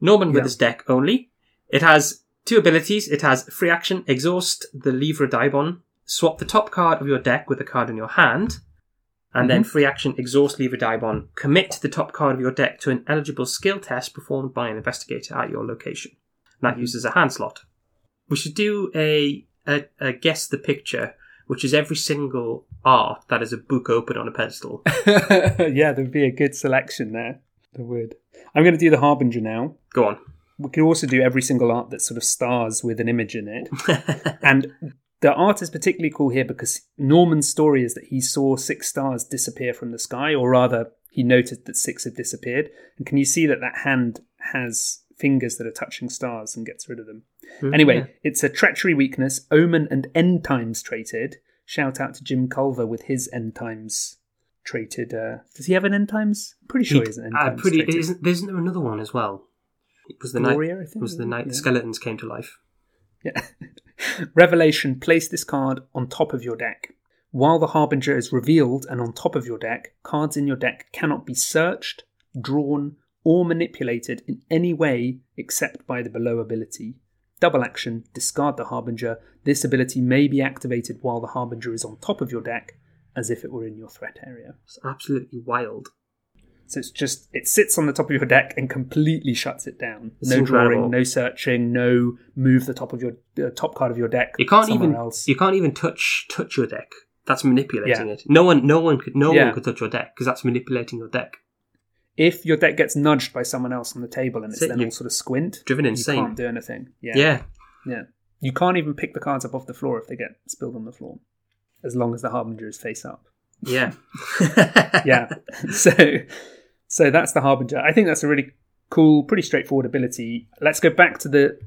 Norman with Yeah. his deck only. It has two abilities. It has free action, exhaust the Livre d'Eibon, swap the top card of your deck with a card in your hand, and then Mhm. free action, exhaust Livre d'Eibon, commit the top card of your deck to an eligible skill test performed by an investigator at your location. And that Mhm. uses a hand slot. We should do a, a, a guess the picture, which is every single art that is a book open on a pedestal. yeah, there'd be a good selection there. There would. I'm going to do the Harbinger now. Go on. We could also do every single art that sort of stars with an image in it. and the art is particularly cool here because Norman's story is that he saw six stars disappear from the sky, or rather, he noticed that six had disappeared. And can you see that that hand has fingers that are touching stars and gets rid of them? Hmm, anyway, Yeah. it's a treachery weakness, omen and end times traded. Shout out to Jim Culver with his end times traded. Uh, does he have an end times? Pretty sure he has an end uh, times. pretty. Isn't, isn't there another one as well? It was the night. Gloria, I It think. was the night Yeah. the skeletons came to life. Yeah. Revelation, place this card on top of your deck. While the Harbinger is revealed and on top of your deck, cards in your deck cannot be searched, drawn, or manipulated in any way except by the below ability. Double action, discard the Harbinger. This ability may be activated while the Harbinger is on top of your deck, as if it were in your threat area. It's absolutely wild. So it's just it sits on the top of your deck and completely shuts it down. It's no incredible. drawing, no searching, no move the top of your uh, top card of your deck. You can't even. else. You can't even touch touch your deck. That's manipulating Yeah. it. No one. No one could. No Yeah. one could touch your deck because that's manipulating your deck. if your deck gets nudged by someone else on the table and it's then all sort of squint, Driven insane, you can't do anything. Yeah. Yeah. yeah. You can't even pick the cards up off the floor if they get spilled on the floor, as long as the Harbinger is face up. Yeah. Yeah. so, so that's the Harbinger. I think that's a really cool, pretty straightforward ability. Let's go back to the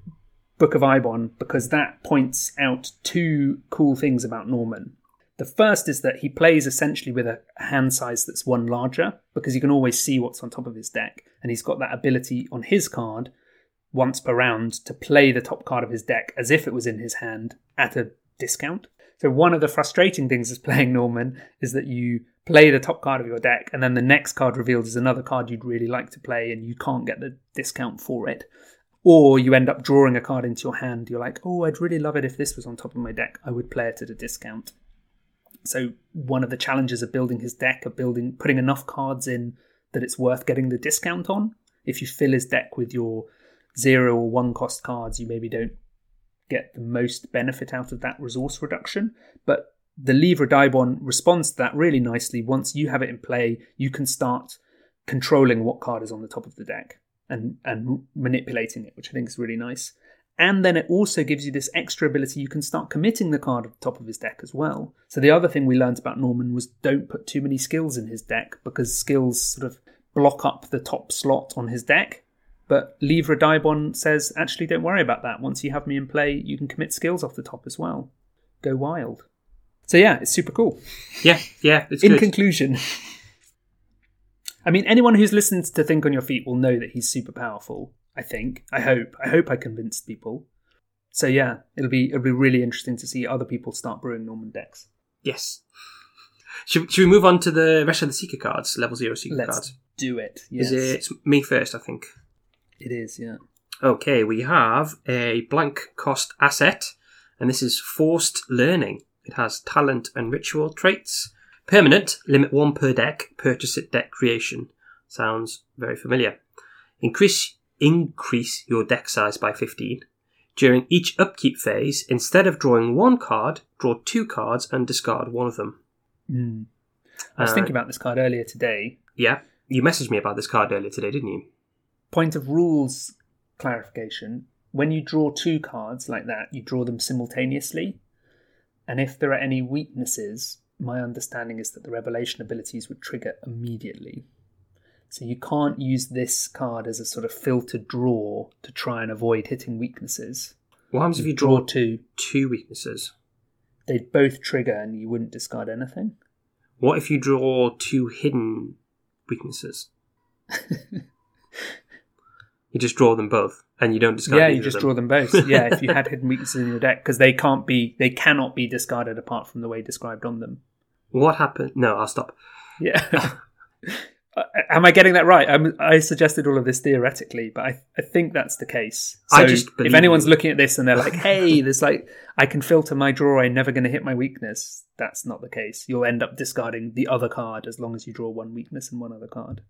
Book of Eibon because that points out two cool things about Norman. The first is that he plays essentially with a hand size that's one larger because you can always see what's on top of his deck. And he's got that ability on his card once per round to play the top card of his deck as if it was in his hand at a discount. So, one of the frustrating things as playing Norman is that you play the top card of your deck and then the next card revealed is another card you'd really like to play and you can't get the discount for it. Or you end up drawing a card into your hand. You're like, oh, I'd really love it if this was on top of my deck. I would play it at a discount. So one of the challenges of building his deck, of building, putting enough cards in that it's worth getting the discount on. If you fill his deck with your zero or one cost cards, you maybe don't get the most benefit out of that resource reduction. But the Livre d'Eibon responds to that really nicely. Once you have it in play, you can start controlling what card is on the top of the deck and, and manipulating it, which I think is really nice. And then it also gives you this extra ability you can start committing the card at the top of his deck as well. So the other thing we learned about Norman was don't put too many skills in his deck because skills sort of block up the top slot on his deck. But Livre d'Eibon says, actually, don't worry about that. Once you have me in play, you can commit skills off the top as well. Go wild. So yeah, it's super cool. Yeah, yeah, it's In good. conclusion, I mean, anyone who's listened to Think on Your Feet will know that he's super powerful. I think. I hope. I hope I convinced people. So yeah, it'll be it'll be really interesting to see other people start brewing Norman decks. yes. Should, should we move on to the rest of the Seeker cards, level zero Seeker Let's cards? do it. Yes, Is it it's me first? I think. It is. Yeah. Okay, we have a blank cost asset, and this is forced learning. It has talent and ritual traits. Permanent, limit one per deck, purchase it deck creation. Sounds very familiar. Increase increase your deck size by 15. During each upkeep phase, instead of drawing one card, draw two cards and discard one of them. Mm. I was Uh, thinking about this card earlier today. Yeah, you messaged me about this card earlier today, didn't you? Point of rules clarification: when you draw two cards like that, you draw them simultaneously, and if there are any weaknesses, my understanding is that the revelation abilities would trigger immediately. So you can't use this card as a sort of filtered draw to try and avoid hitting weaknesses. What happens if you draw Draw two, two weaknesses? they'd both trigger and you wouldn't discard anything. What if you draw two hidden weaknesses? you just draw them both, and you don't discard. yeah, you just them. draw them both. Yeah, if you had hidden weaknesses in your deck, because they can't be, they cannot be discarded apart from the way described on them. What happened? No, I'll stop. Yeah. Uh, Am I getting that right? I'm, I suggested all of this theoretically, but I, I think that's the case. So I just if anyone's you. looking at this and they're like, "Hey, there's like I can filter my draw. I'm never going to hit my weakness." That's not the case. You'll end up discarding the other card as long as you draw one weakness and one other card.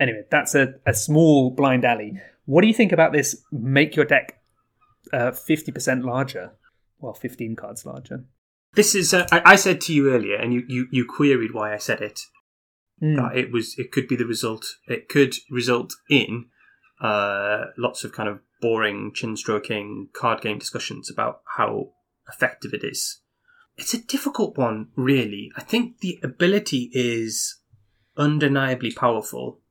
Anyway, that's a, a small blind alley. What do you think about this? Make your deck uh, fifty percent larger. Well, fifteen cards larger. This is. Uh, I, I said to you earlier, and you, you, you queried why I said it. Hmm. That it was. It could be the result. It could result in uh, lots of kind of boring chin stroking card game discussions about how effective it is. It's a difficult one, really. I think the ability is undeniably powerful.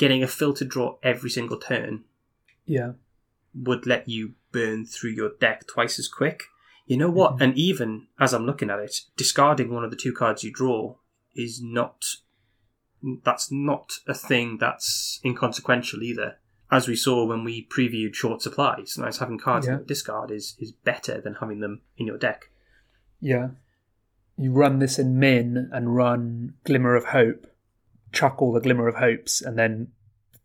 Getting a filtered draw every single turn Yeah. would let you burn through your deck twice as quick. You know what? Mm-hmm. And even as I'm looking at it, discarding one of the two cards you draw is not. That's not a thing that's inconsequential either. As we saw when we previewed short supplies, nice having cards Yeah. that discard is, is better than having them in your deck. Yeah. You run this in Minh and run Glimmer of Hope, chuck all the Glimmer of Hopes, and then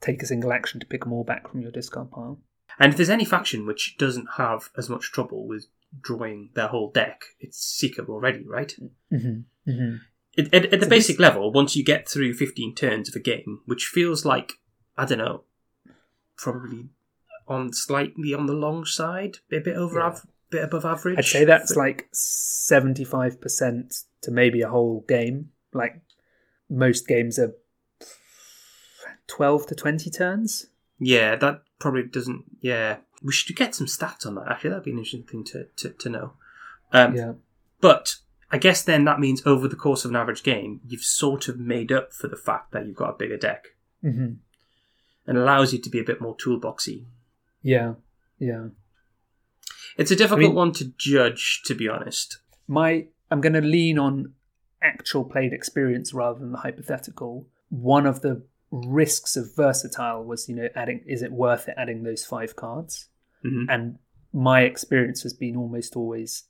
take a single action to pick them all back from your discard pile. And if there's any faction which doesn't have as much trouble with drawing their whole deck, it's Seeker already, right? Mm-hmm. Mm-hmm. At, at, at the So basic this- level, once you get through 15 turns of a game, which feels like, I don't know, probably on slightly on the long side, a bit over, Yeah. av- bit above average. I'd say that's But- like 75% to maybe a whole game. Like most games are 12 to 20 turns. yeah, that probably doesn't. Yeah, we should get some stats on that. Actually, that'd be an interesting thing to to, to know. Um, Yeah. But I guess then that means over the course of an average game, you've sort of made up for the fact that you've got a bigger deck Mm-hmm. and allows you to be a bit more toolboxy. Yeah. Yeah. It's a difficult mean- one to judge, to be honest. my I'm going to lean on actual played experience rather than the hypothetical. One of the risks of versatile was, you know, adding is it worth it adding those five cards? Mhm. And my experience has been almost always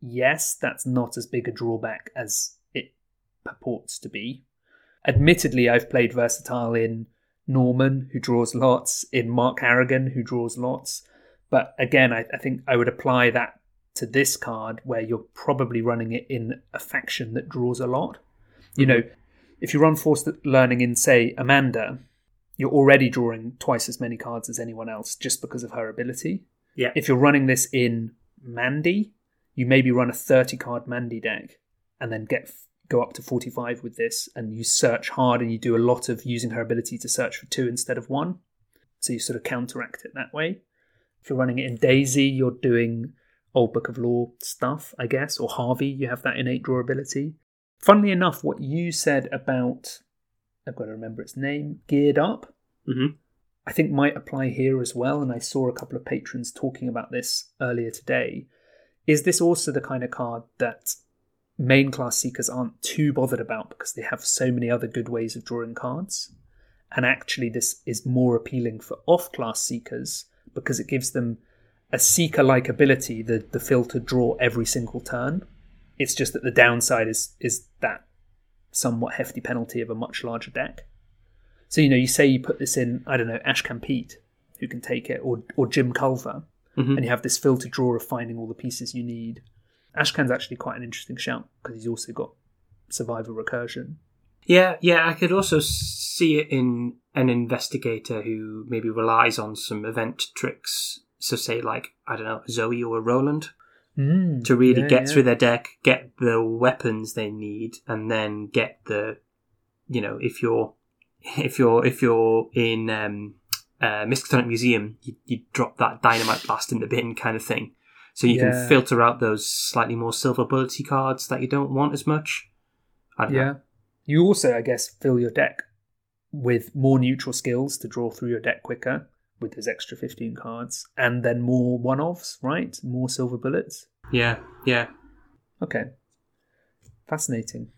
yes, that's not as big a drawback as it purports to be. Admittedly, I've played versatile in Norman, who draws lots, in Mark Harrigan, who draws lots. But again, I, I think I would apply that to this card where you're probably running it in a faction that draws a lot. You know, if you run forced learning in, say, Amanda, you're already drawing twice as many cards as anyone else just because of her ability. Yeah. If you're running this in Mandy, you maybe run a 30 card Mandy deck and then get go up to 45 with this and you search hard and you do a lot of using her ability to search for two instead of one. So you sort of counteract it that way. If you're running it in Daisy, you're doing Old Book of Lore stuff, I guess, or Harvey, you have that innate draw ability. Funnily enough, what you said about, I've got to remember its name, Geared Up, Mm-hmm. I think might apply here as well. And I saw a couple of patrons talking about this earlier today. Is this also the kind of card that main class seekers aren't too bothered about because they have so many other good ways of drawing cards? And actually, this is more appealing for off class seekers because it gives them a seeker like ability, the, the filter draw every single turn. It's just that the downside is is that somewhat hefty penalty of a much larger deck. So you know, you say you put this in, I don't know, Ashcan Pete, who can take it, or or Jim Culver, Mhm. and you have this filter draw of finding all the pieces you need. Ashcan's actually quite an interesting shout because he's also got survivor recursion. Yeah, yeah, I could also see it in an investigator who maybe relies on some event tricks. So, say, like, I don't know, Zoey or Roland, Mm, to really yeah, get yeah. through their deck, get the weapons they need, and then get the, you know, if you're, if you're, if you're in um, uh, Miskatonic Museum, you, you drop that dynamite blast in the bin kind of thing. So you Yeah. can filter out those slightly more silver bullety cards that you don't want as much. I don't know. Yeah. You also, I guess, fill your deck with more neutral skills to draw through your deck quicker with those extra 15 cards, and then more one offs, right? More silver bullets. Yeah, yeah. Okay. Fascinating.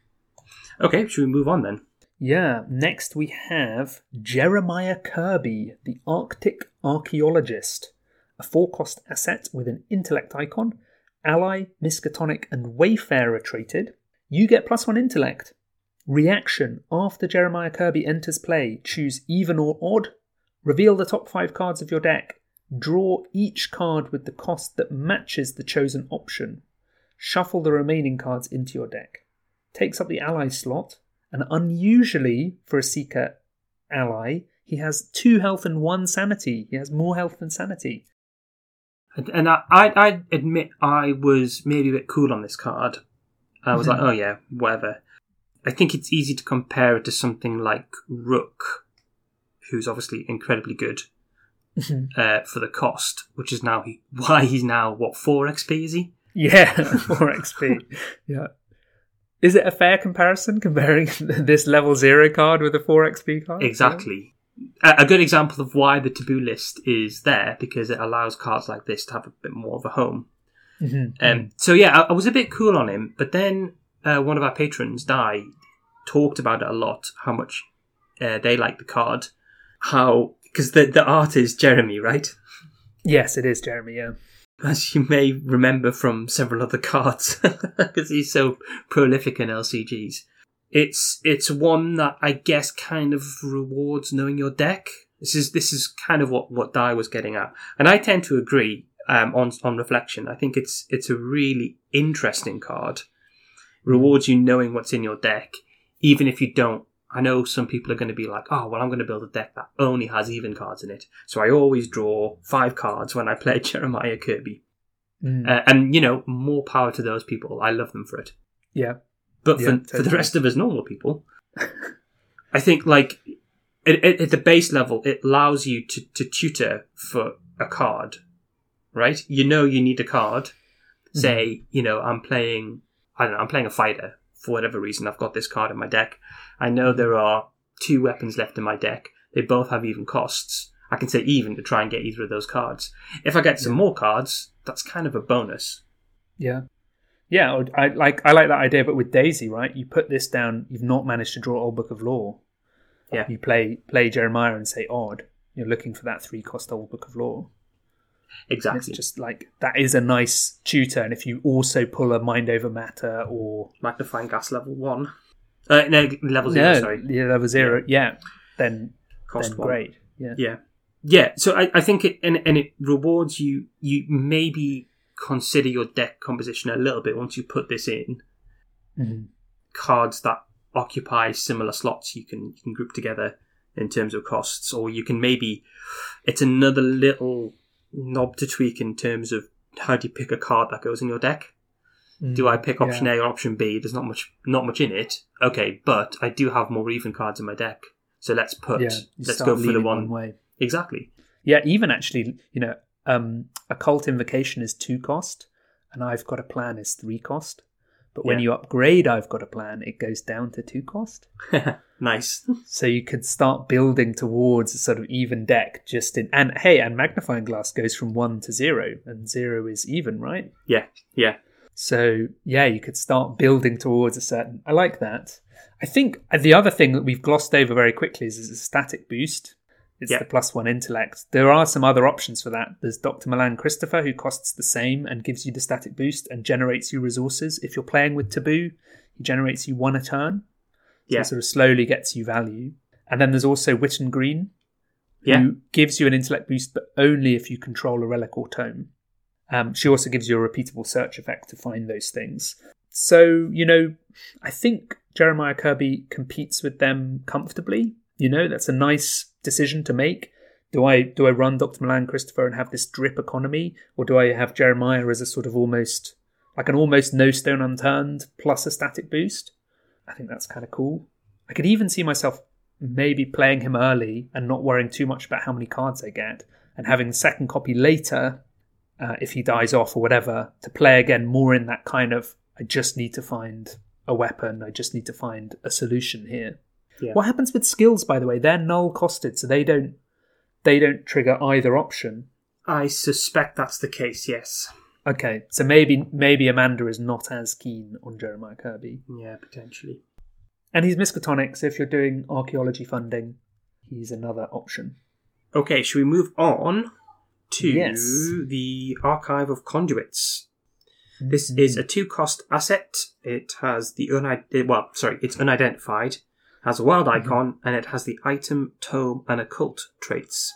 Okay, should we move on then? Yeah, next we have Jeremiah Kirby, the Arctic Archaeologist, a four cost asset with an intellect icon, ally, Miskatonic, and Wayfarer traded. You get plus one intellect. Reaction after Jeremiah Kirby enters play, choose even or odd. Reveal the top five cards of your deck. Draw each card with the cost that matches the chosen option. Shuffle the remaining cards into your deck. Takes up the ally slot, and unusually for a Seeker ally, he has two health and one sanity. He has more health than sanity. And, and I, I, I admit I was maybe a bit cool on this card. I was like, oh yeah, whatever. I think it's easy to compare it to something like Rook, who's obviously incredibly good uh, for the cost, which is now he, why he's now what four XP is he? Yeah, 4 XP. yeah. Is it a fair comparison comparing this level 0 card with a 4 XP card? Exactly. A, a good example of why the taboo list is there because it allows cards like this to have a bit more of a home. Mhm. Um, so yeah, I, I was a bit cool on him, but then uh, one of our patrons, Di, talked about it a lot. How much uh, they like the card, how because the the art is Jeremy, right? Yes, it is, Jeremy, yeah. As you may remember from several other cards, because he's so prolific in LCGs. It's it's one that I guess kind of rewards knowing your deck. This is this is kind of what what Di was getting at, and I tend to agree. Um, on on reflection, I think it's it's a really interesting card. Rewards you knowing what's in your deck, even if you don't. I know some people are going to be like, "Oh, well, I'm going to build a deck that only has even cards in it." So I always draw five cards when I play Jeremiah Kirby. Mm. Uh, and you know, more power to those people. I love them for it. yeah. But Yeah, for, for the rest of us normal people, I think like at, at, at the base level, it allows you to, to tutor for a card, right? You know, you need a card. Mm-hmm. Say, you know, I'm playing. I don't know. I'm playing a fighter for whatever reason. I've got this card in my deck. I know there are two weapons left in my deck. They both have even costs. I can say even to try and get either of those cards. If I get some more cards, that's kind of a bonus. Yeah. Yeah, I like I like that idea, but with Daisy, right? You put this down, you've not managed to draw Old Book of Lore. Yeah. You play play Jeremiah and say odd. You're looking for that three cost Old Book of Lore. And It's Exactly. just like that is a nice tutor, and if you also pull a mind over matter or magnifying gas level one. Uh, no, level zero. no, sorry, yeah, level zero, yeah, then cost then one. great, yeah, Yeah, yeah. So I, I think it and, and it rewards you. You maybe consider your deck composition a little bit once you put this in. Mhm. Cards that occupy similar slots you can you can group together in terms of costs, or you can maybe it's another little knob to tweak in terms of how do you pick a card that goes in your deck. Do I pick option Yeah. A or option B? There's not much not much in it. Okay, but I do have more even cards in my deck. So let's put Yeah, let's go for the leaning one way. exactly. Yeah, even actually, you know, um, occult invocation is two cost, and I've got a plan is three cost. But when Yeah. you upgrade, I've got a plan, it goes down to two cost. nice. So you could start building towards a sort of even deck just in and hey, and magnifying glass goes from one to zero, and zero is even, right? yeah, yeah. So yeah, you could start building towards a certain. I like that. I think the other thing that we've glossed over very quickly is, is a static boost. It's Yeah. the plus one intellect. There are some other options for that. There's Dr. Milan Christopher, who costs the same and gives you the static boost and generates you resources. If you're playing with Taboo, he generates you one a turn. So Yeah. it sort of slowly gets you value. And then there's also Whitton Greene, who Yeah. gives you an intellect boost, but only if you control a relic or tome. Um, she also gives you a repeatable search effect to find those things. So, you know, I think Jeremiah Kirby competes with them comfortably. You know, that's a nice decision to make. Do I do I run Dr. Milan Christopher and have this drip economy, or do I have Jeremiah as a sort of almost like an almost no stone unturned plus a static boost? I think that's kind of cool. I could even see myself maybe playing him early and not worrying too much about how many cards I get, and having the second copy later uh, if he dies off or whatever to play again more in that kind of I just need to find a weapon, I just need to find a solution here. Yeah. What happens with skills, by the way? They're null costed, so they don't they don't trigger either option. I suspect that's the case. Yes. Okay, so maybe maybe Amanda is not as keen on Jeremiah Kirby. Yeah, potentially. And he's Miskatonic, so if you're doing archaeology funding, he's another option. Okay, should we move on to Yes. the Archive of Conduits? This mm-hmm. is a two-cost asset. It has the unid- eh, well, sorry, it's unidentified, has a wild icon, and it has the item, tome, and occult traits.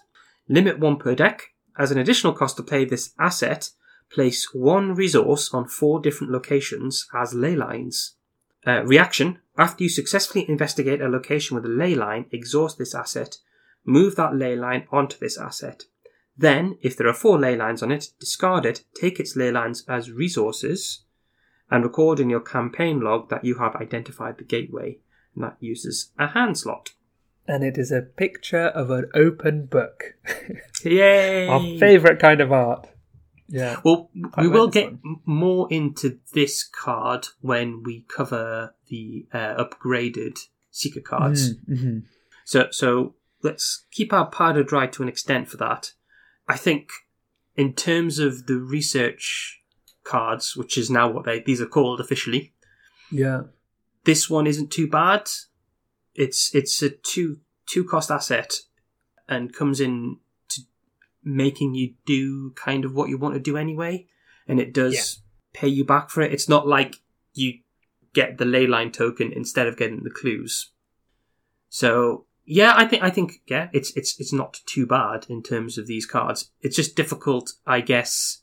Limit one per deck. As an additional cost to play this asset, place one resource on four different locations as ley lines. Uh, reaction: After you successfully investigate a location with a ley line, exhaust this asset. Move that ley line onto this asset. Then, if there are four ley lines on it, discard it, take its ley lines as resources, and record in your campaign log that you have identified the gateway. And that uses a hand slot. And it is a picture of an open book. Yay! Our favourite kind of art. Yeah. Well, we will get one. more into this card when we cover the uh, upgraded Seeker cards. Mhm. So, so let's keep our powder dry to an extent for that. I think, in terms of the research cards, which is now what they these are called officially, Yeah. This one isn't too bad. It's it's a two two cost asset, and comes in to making you do kind of what you want to do anyway, and it does pay you back for it. It's not like you get the ley line token instead of getting the clues. So yeah, I think I think yeah, it's it's it's not too bad in terms of these cards. It's just difficult, I guess.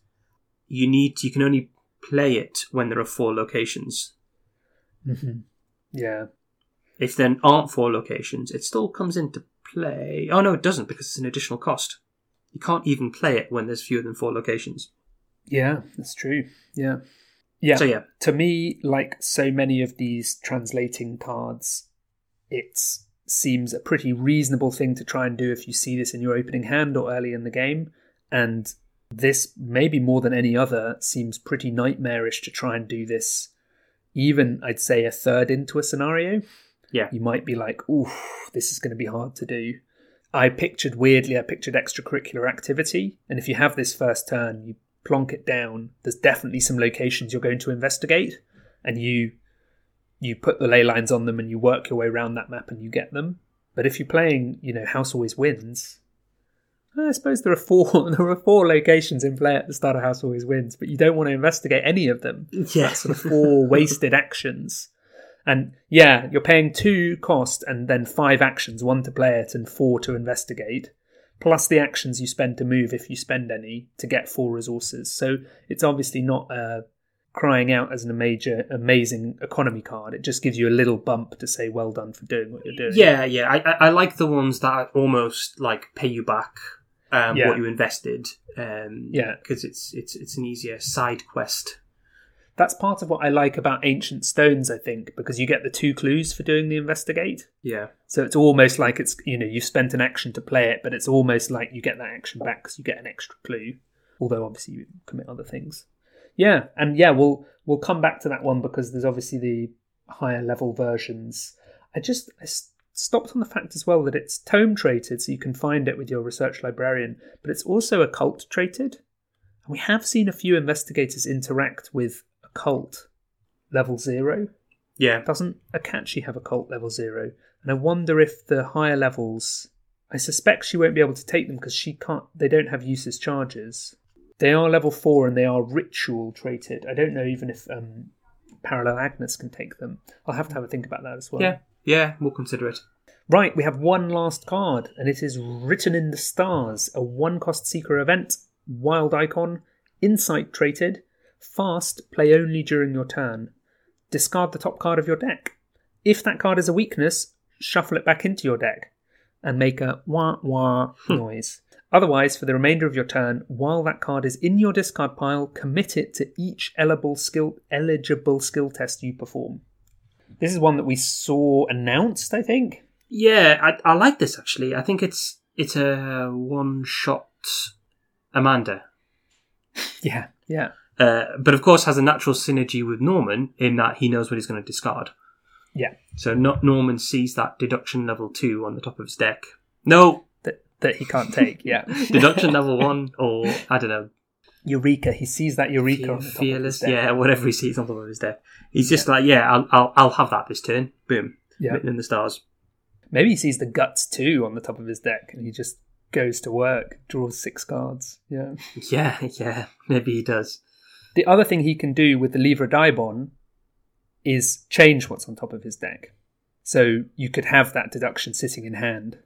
You need you can only play it when there are four locations. hmm Yeah. If there aren't four locations, it still comes into play. Oh no, it doesn't because it's an additional cost. You can't even play it when there's fewer than four locations. Yeah, that's true. Yeah. Yeah. So yeah, to me, like so many of these translating cards, it seems a pretty reasonable thing to try and do if you see this in your opening hand or early in the game. And this, maybe more than any other, seems pretty nightmarish to try and do this, even I'd say a third into a scenario. Yeah. You might be like, ooh, this is going to be hard to do. I pictured weirdly, I pictured extracurricular activity. And if you have this first turn, you plonk it down, there's definitely some locations you're going to investigate, and you you put the ley lines on them and you work your way around that map and you get them. But if you're playing, you know, House Always Wins, I suppose there are four there are four locations in play at the start of House Always Wins, but you don't want to investigate any of them. yeah, That's sort of four wasted actions. And yeah, you're paying two cost and then five actions, one to play it and four to investigate, plus the actions you spend to move if you spend any to get four resources. So it's obviously not uh, crying out as a major, amazing economy card. It just gives you a little bump to say, well done for doing what you're doing. yeah, yeah. I I like the ones that almost like pay you back um, Yeah. what you invested. Um, Yeah. because it's it's it's an easier side quest. That's part of what I like about Ancient Stones, I think, because you get the two clues for doing the investigate. Yeah, So it's almost like it's, you know, you've spent an action to play it, but it's almost like you get that action back because you get an extra clue. Although obviously you commit other things. Yeah, and yeah, we'll we'll come back to that one because there's obviously the higher level versions. I just I stopped on the fact as well that it's tome traded, so you can find it with your research librarian, but it's also occult traded. And we have seen a few investigators interact with occult level zero. yeah. Doesn't Akachi have occult level zero? And I wonder if the higher levels. I suspect she won't be able to take them because she can't. They don't have uses charges. They are level four and they are ritual traded. I don't know even if um, Parallel Agnes can take them. I'll have to have a think about that as well. Yeah, yeah, we'll consider it. Right, we have one last card, and it is Written in the Stars, a one cost seeker event, wild icon, insight traded, fast, play only during your turn. Discard the top card of your deck. If that card is a weakness, shuffle it back into your deck and make a wah wah hmm. noise. Otherwise, for the remainder of your turn, while that card is in your discard pile, commit it to each eligible skill eligible skill test you perform. This is one that we saw announced, I think. Yeah, I, I like this actually. I think it's it's a one shot Amanda, Yeah, yeah, uh, but of course has a natural synergy with Norman in that he knows what he's going to discard. yeah. So not Norman sees that deduction level two on the top of his deck. No, That that he can't take. Yeah, deduction level one, or I don't know, Eureka. He sees that Eureka on the top of his fearless. Yeah, whatever he sees on the top of his deck. He's just like, yeah, I'll, I'll I'll have that this turn. Boom, Yeah. written in the stars. Maybe he sees the guts too on the top of his deck, and he just goes to work, draws six cards. Yeah. Yeah, yeah, maybe he does. The other thing he can do with the Livre d'Eibon is change what's on top of his deck. So you could have that deduction sitting in hand,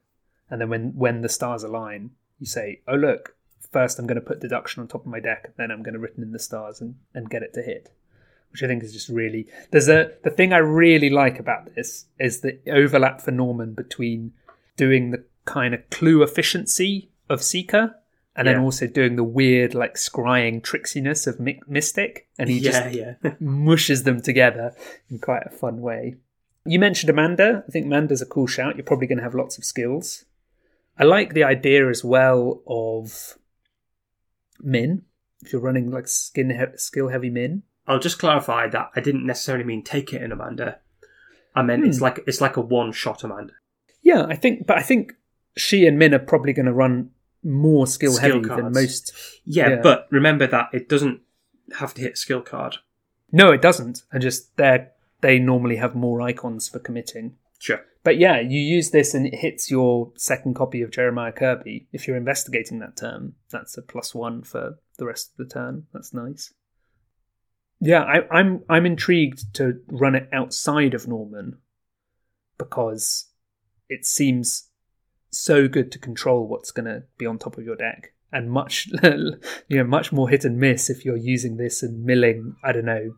and then when when the stars align, you say, "Oh look, first I'm going to put deduction on top of my deck, then I'm going to written in the stars and and get it to hit." Which I think is just really there's a the thing I really like about this is the overlap for Norman between doing the kind of clue efficiency of Seeker and then also doing the weird like scrying tricksiness of Mi- Mystic, and he yeah, just yeah. mushes them together in quite a fun way. You mentioned Amanda. I think Amanda's a cool shout. You're probably going to have lots of skills. I like the idea as well of Minh. If you're running like skin he- skill heavy Minh, I'll just clarify that I didn't necessarily mean take it in Amanda. I meant Hmm. it's like it's like a one shot Amanda. yeah, I think. But I think she and Minh are probably going to run more skill, Skill heavy than most. Yeah, Yeah. but remember that it doesn't have to hit a skill card. No, it doesn't. And just they they normally have more icons for committing. Sure. But yeah, you use this and it hits your second copy of Jeremiah Kirby. If you're investigating that term, that's a plus one for the rest of the turn. That's nice. Yeah, I, I'm I'm intrigued to run it outside of Norman because it seems so good to control what's going to be on top of your deck, and much you know much more hit and miss if you're using this and milling. I don't know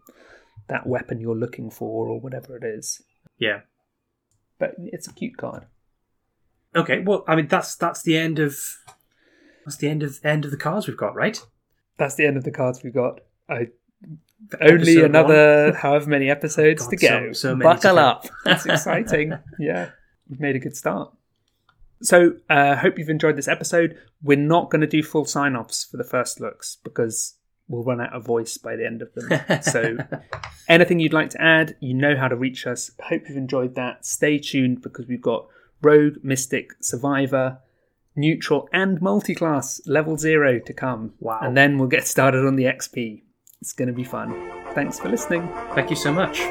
that weapon you're looking for or whatever it is Yeah. But it's a cute card. Okay. Well, I mean that's that's the end of that's the end of end of the cards we've got, right? That's the end of the cards we've got. I only another however many episodes God, to go. so- so Buckle up. It's exciting. yeah, we've made a good start. So, uh, hope you've enjoyed this episode. We're not going to do full sign offs for the first looks because we'll run out of voice by the end of them. so, anything you'd like to add, you know how to reach us. Hope you've enjoyed that. Stay tuned because we've got Rogue, Mystic, Survivor, Neutral, and Multiclass level zero to come. Wow. And then we'll get started on the XP. It's going to be fun. Thanks for listening. Thank you so much.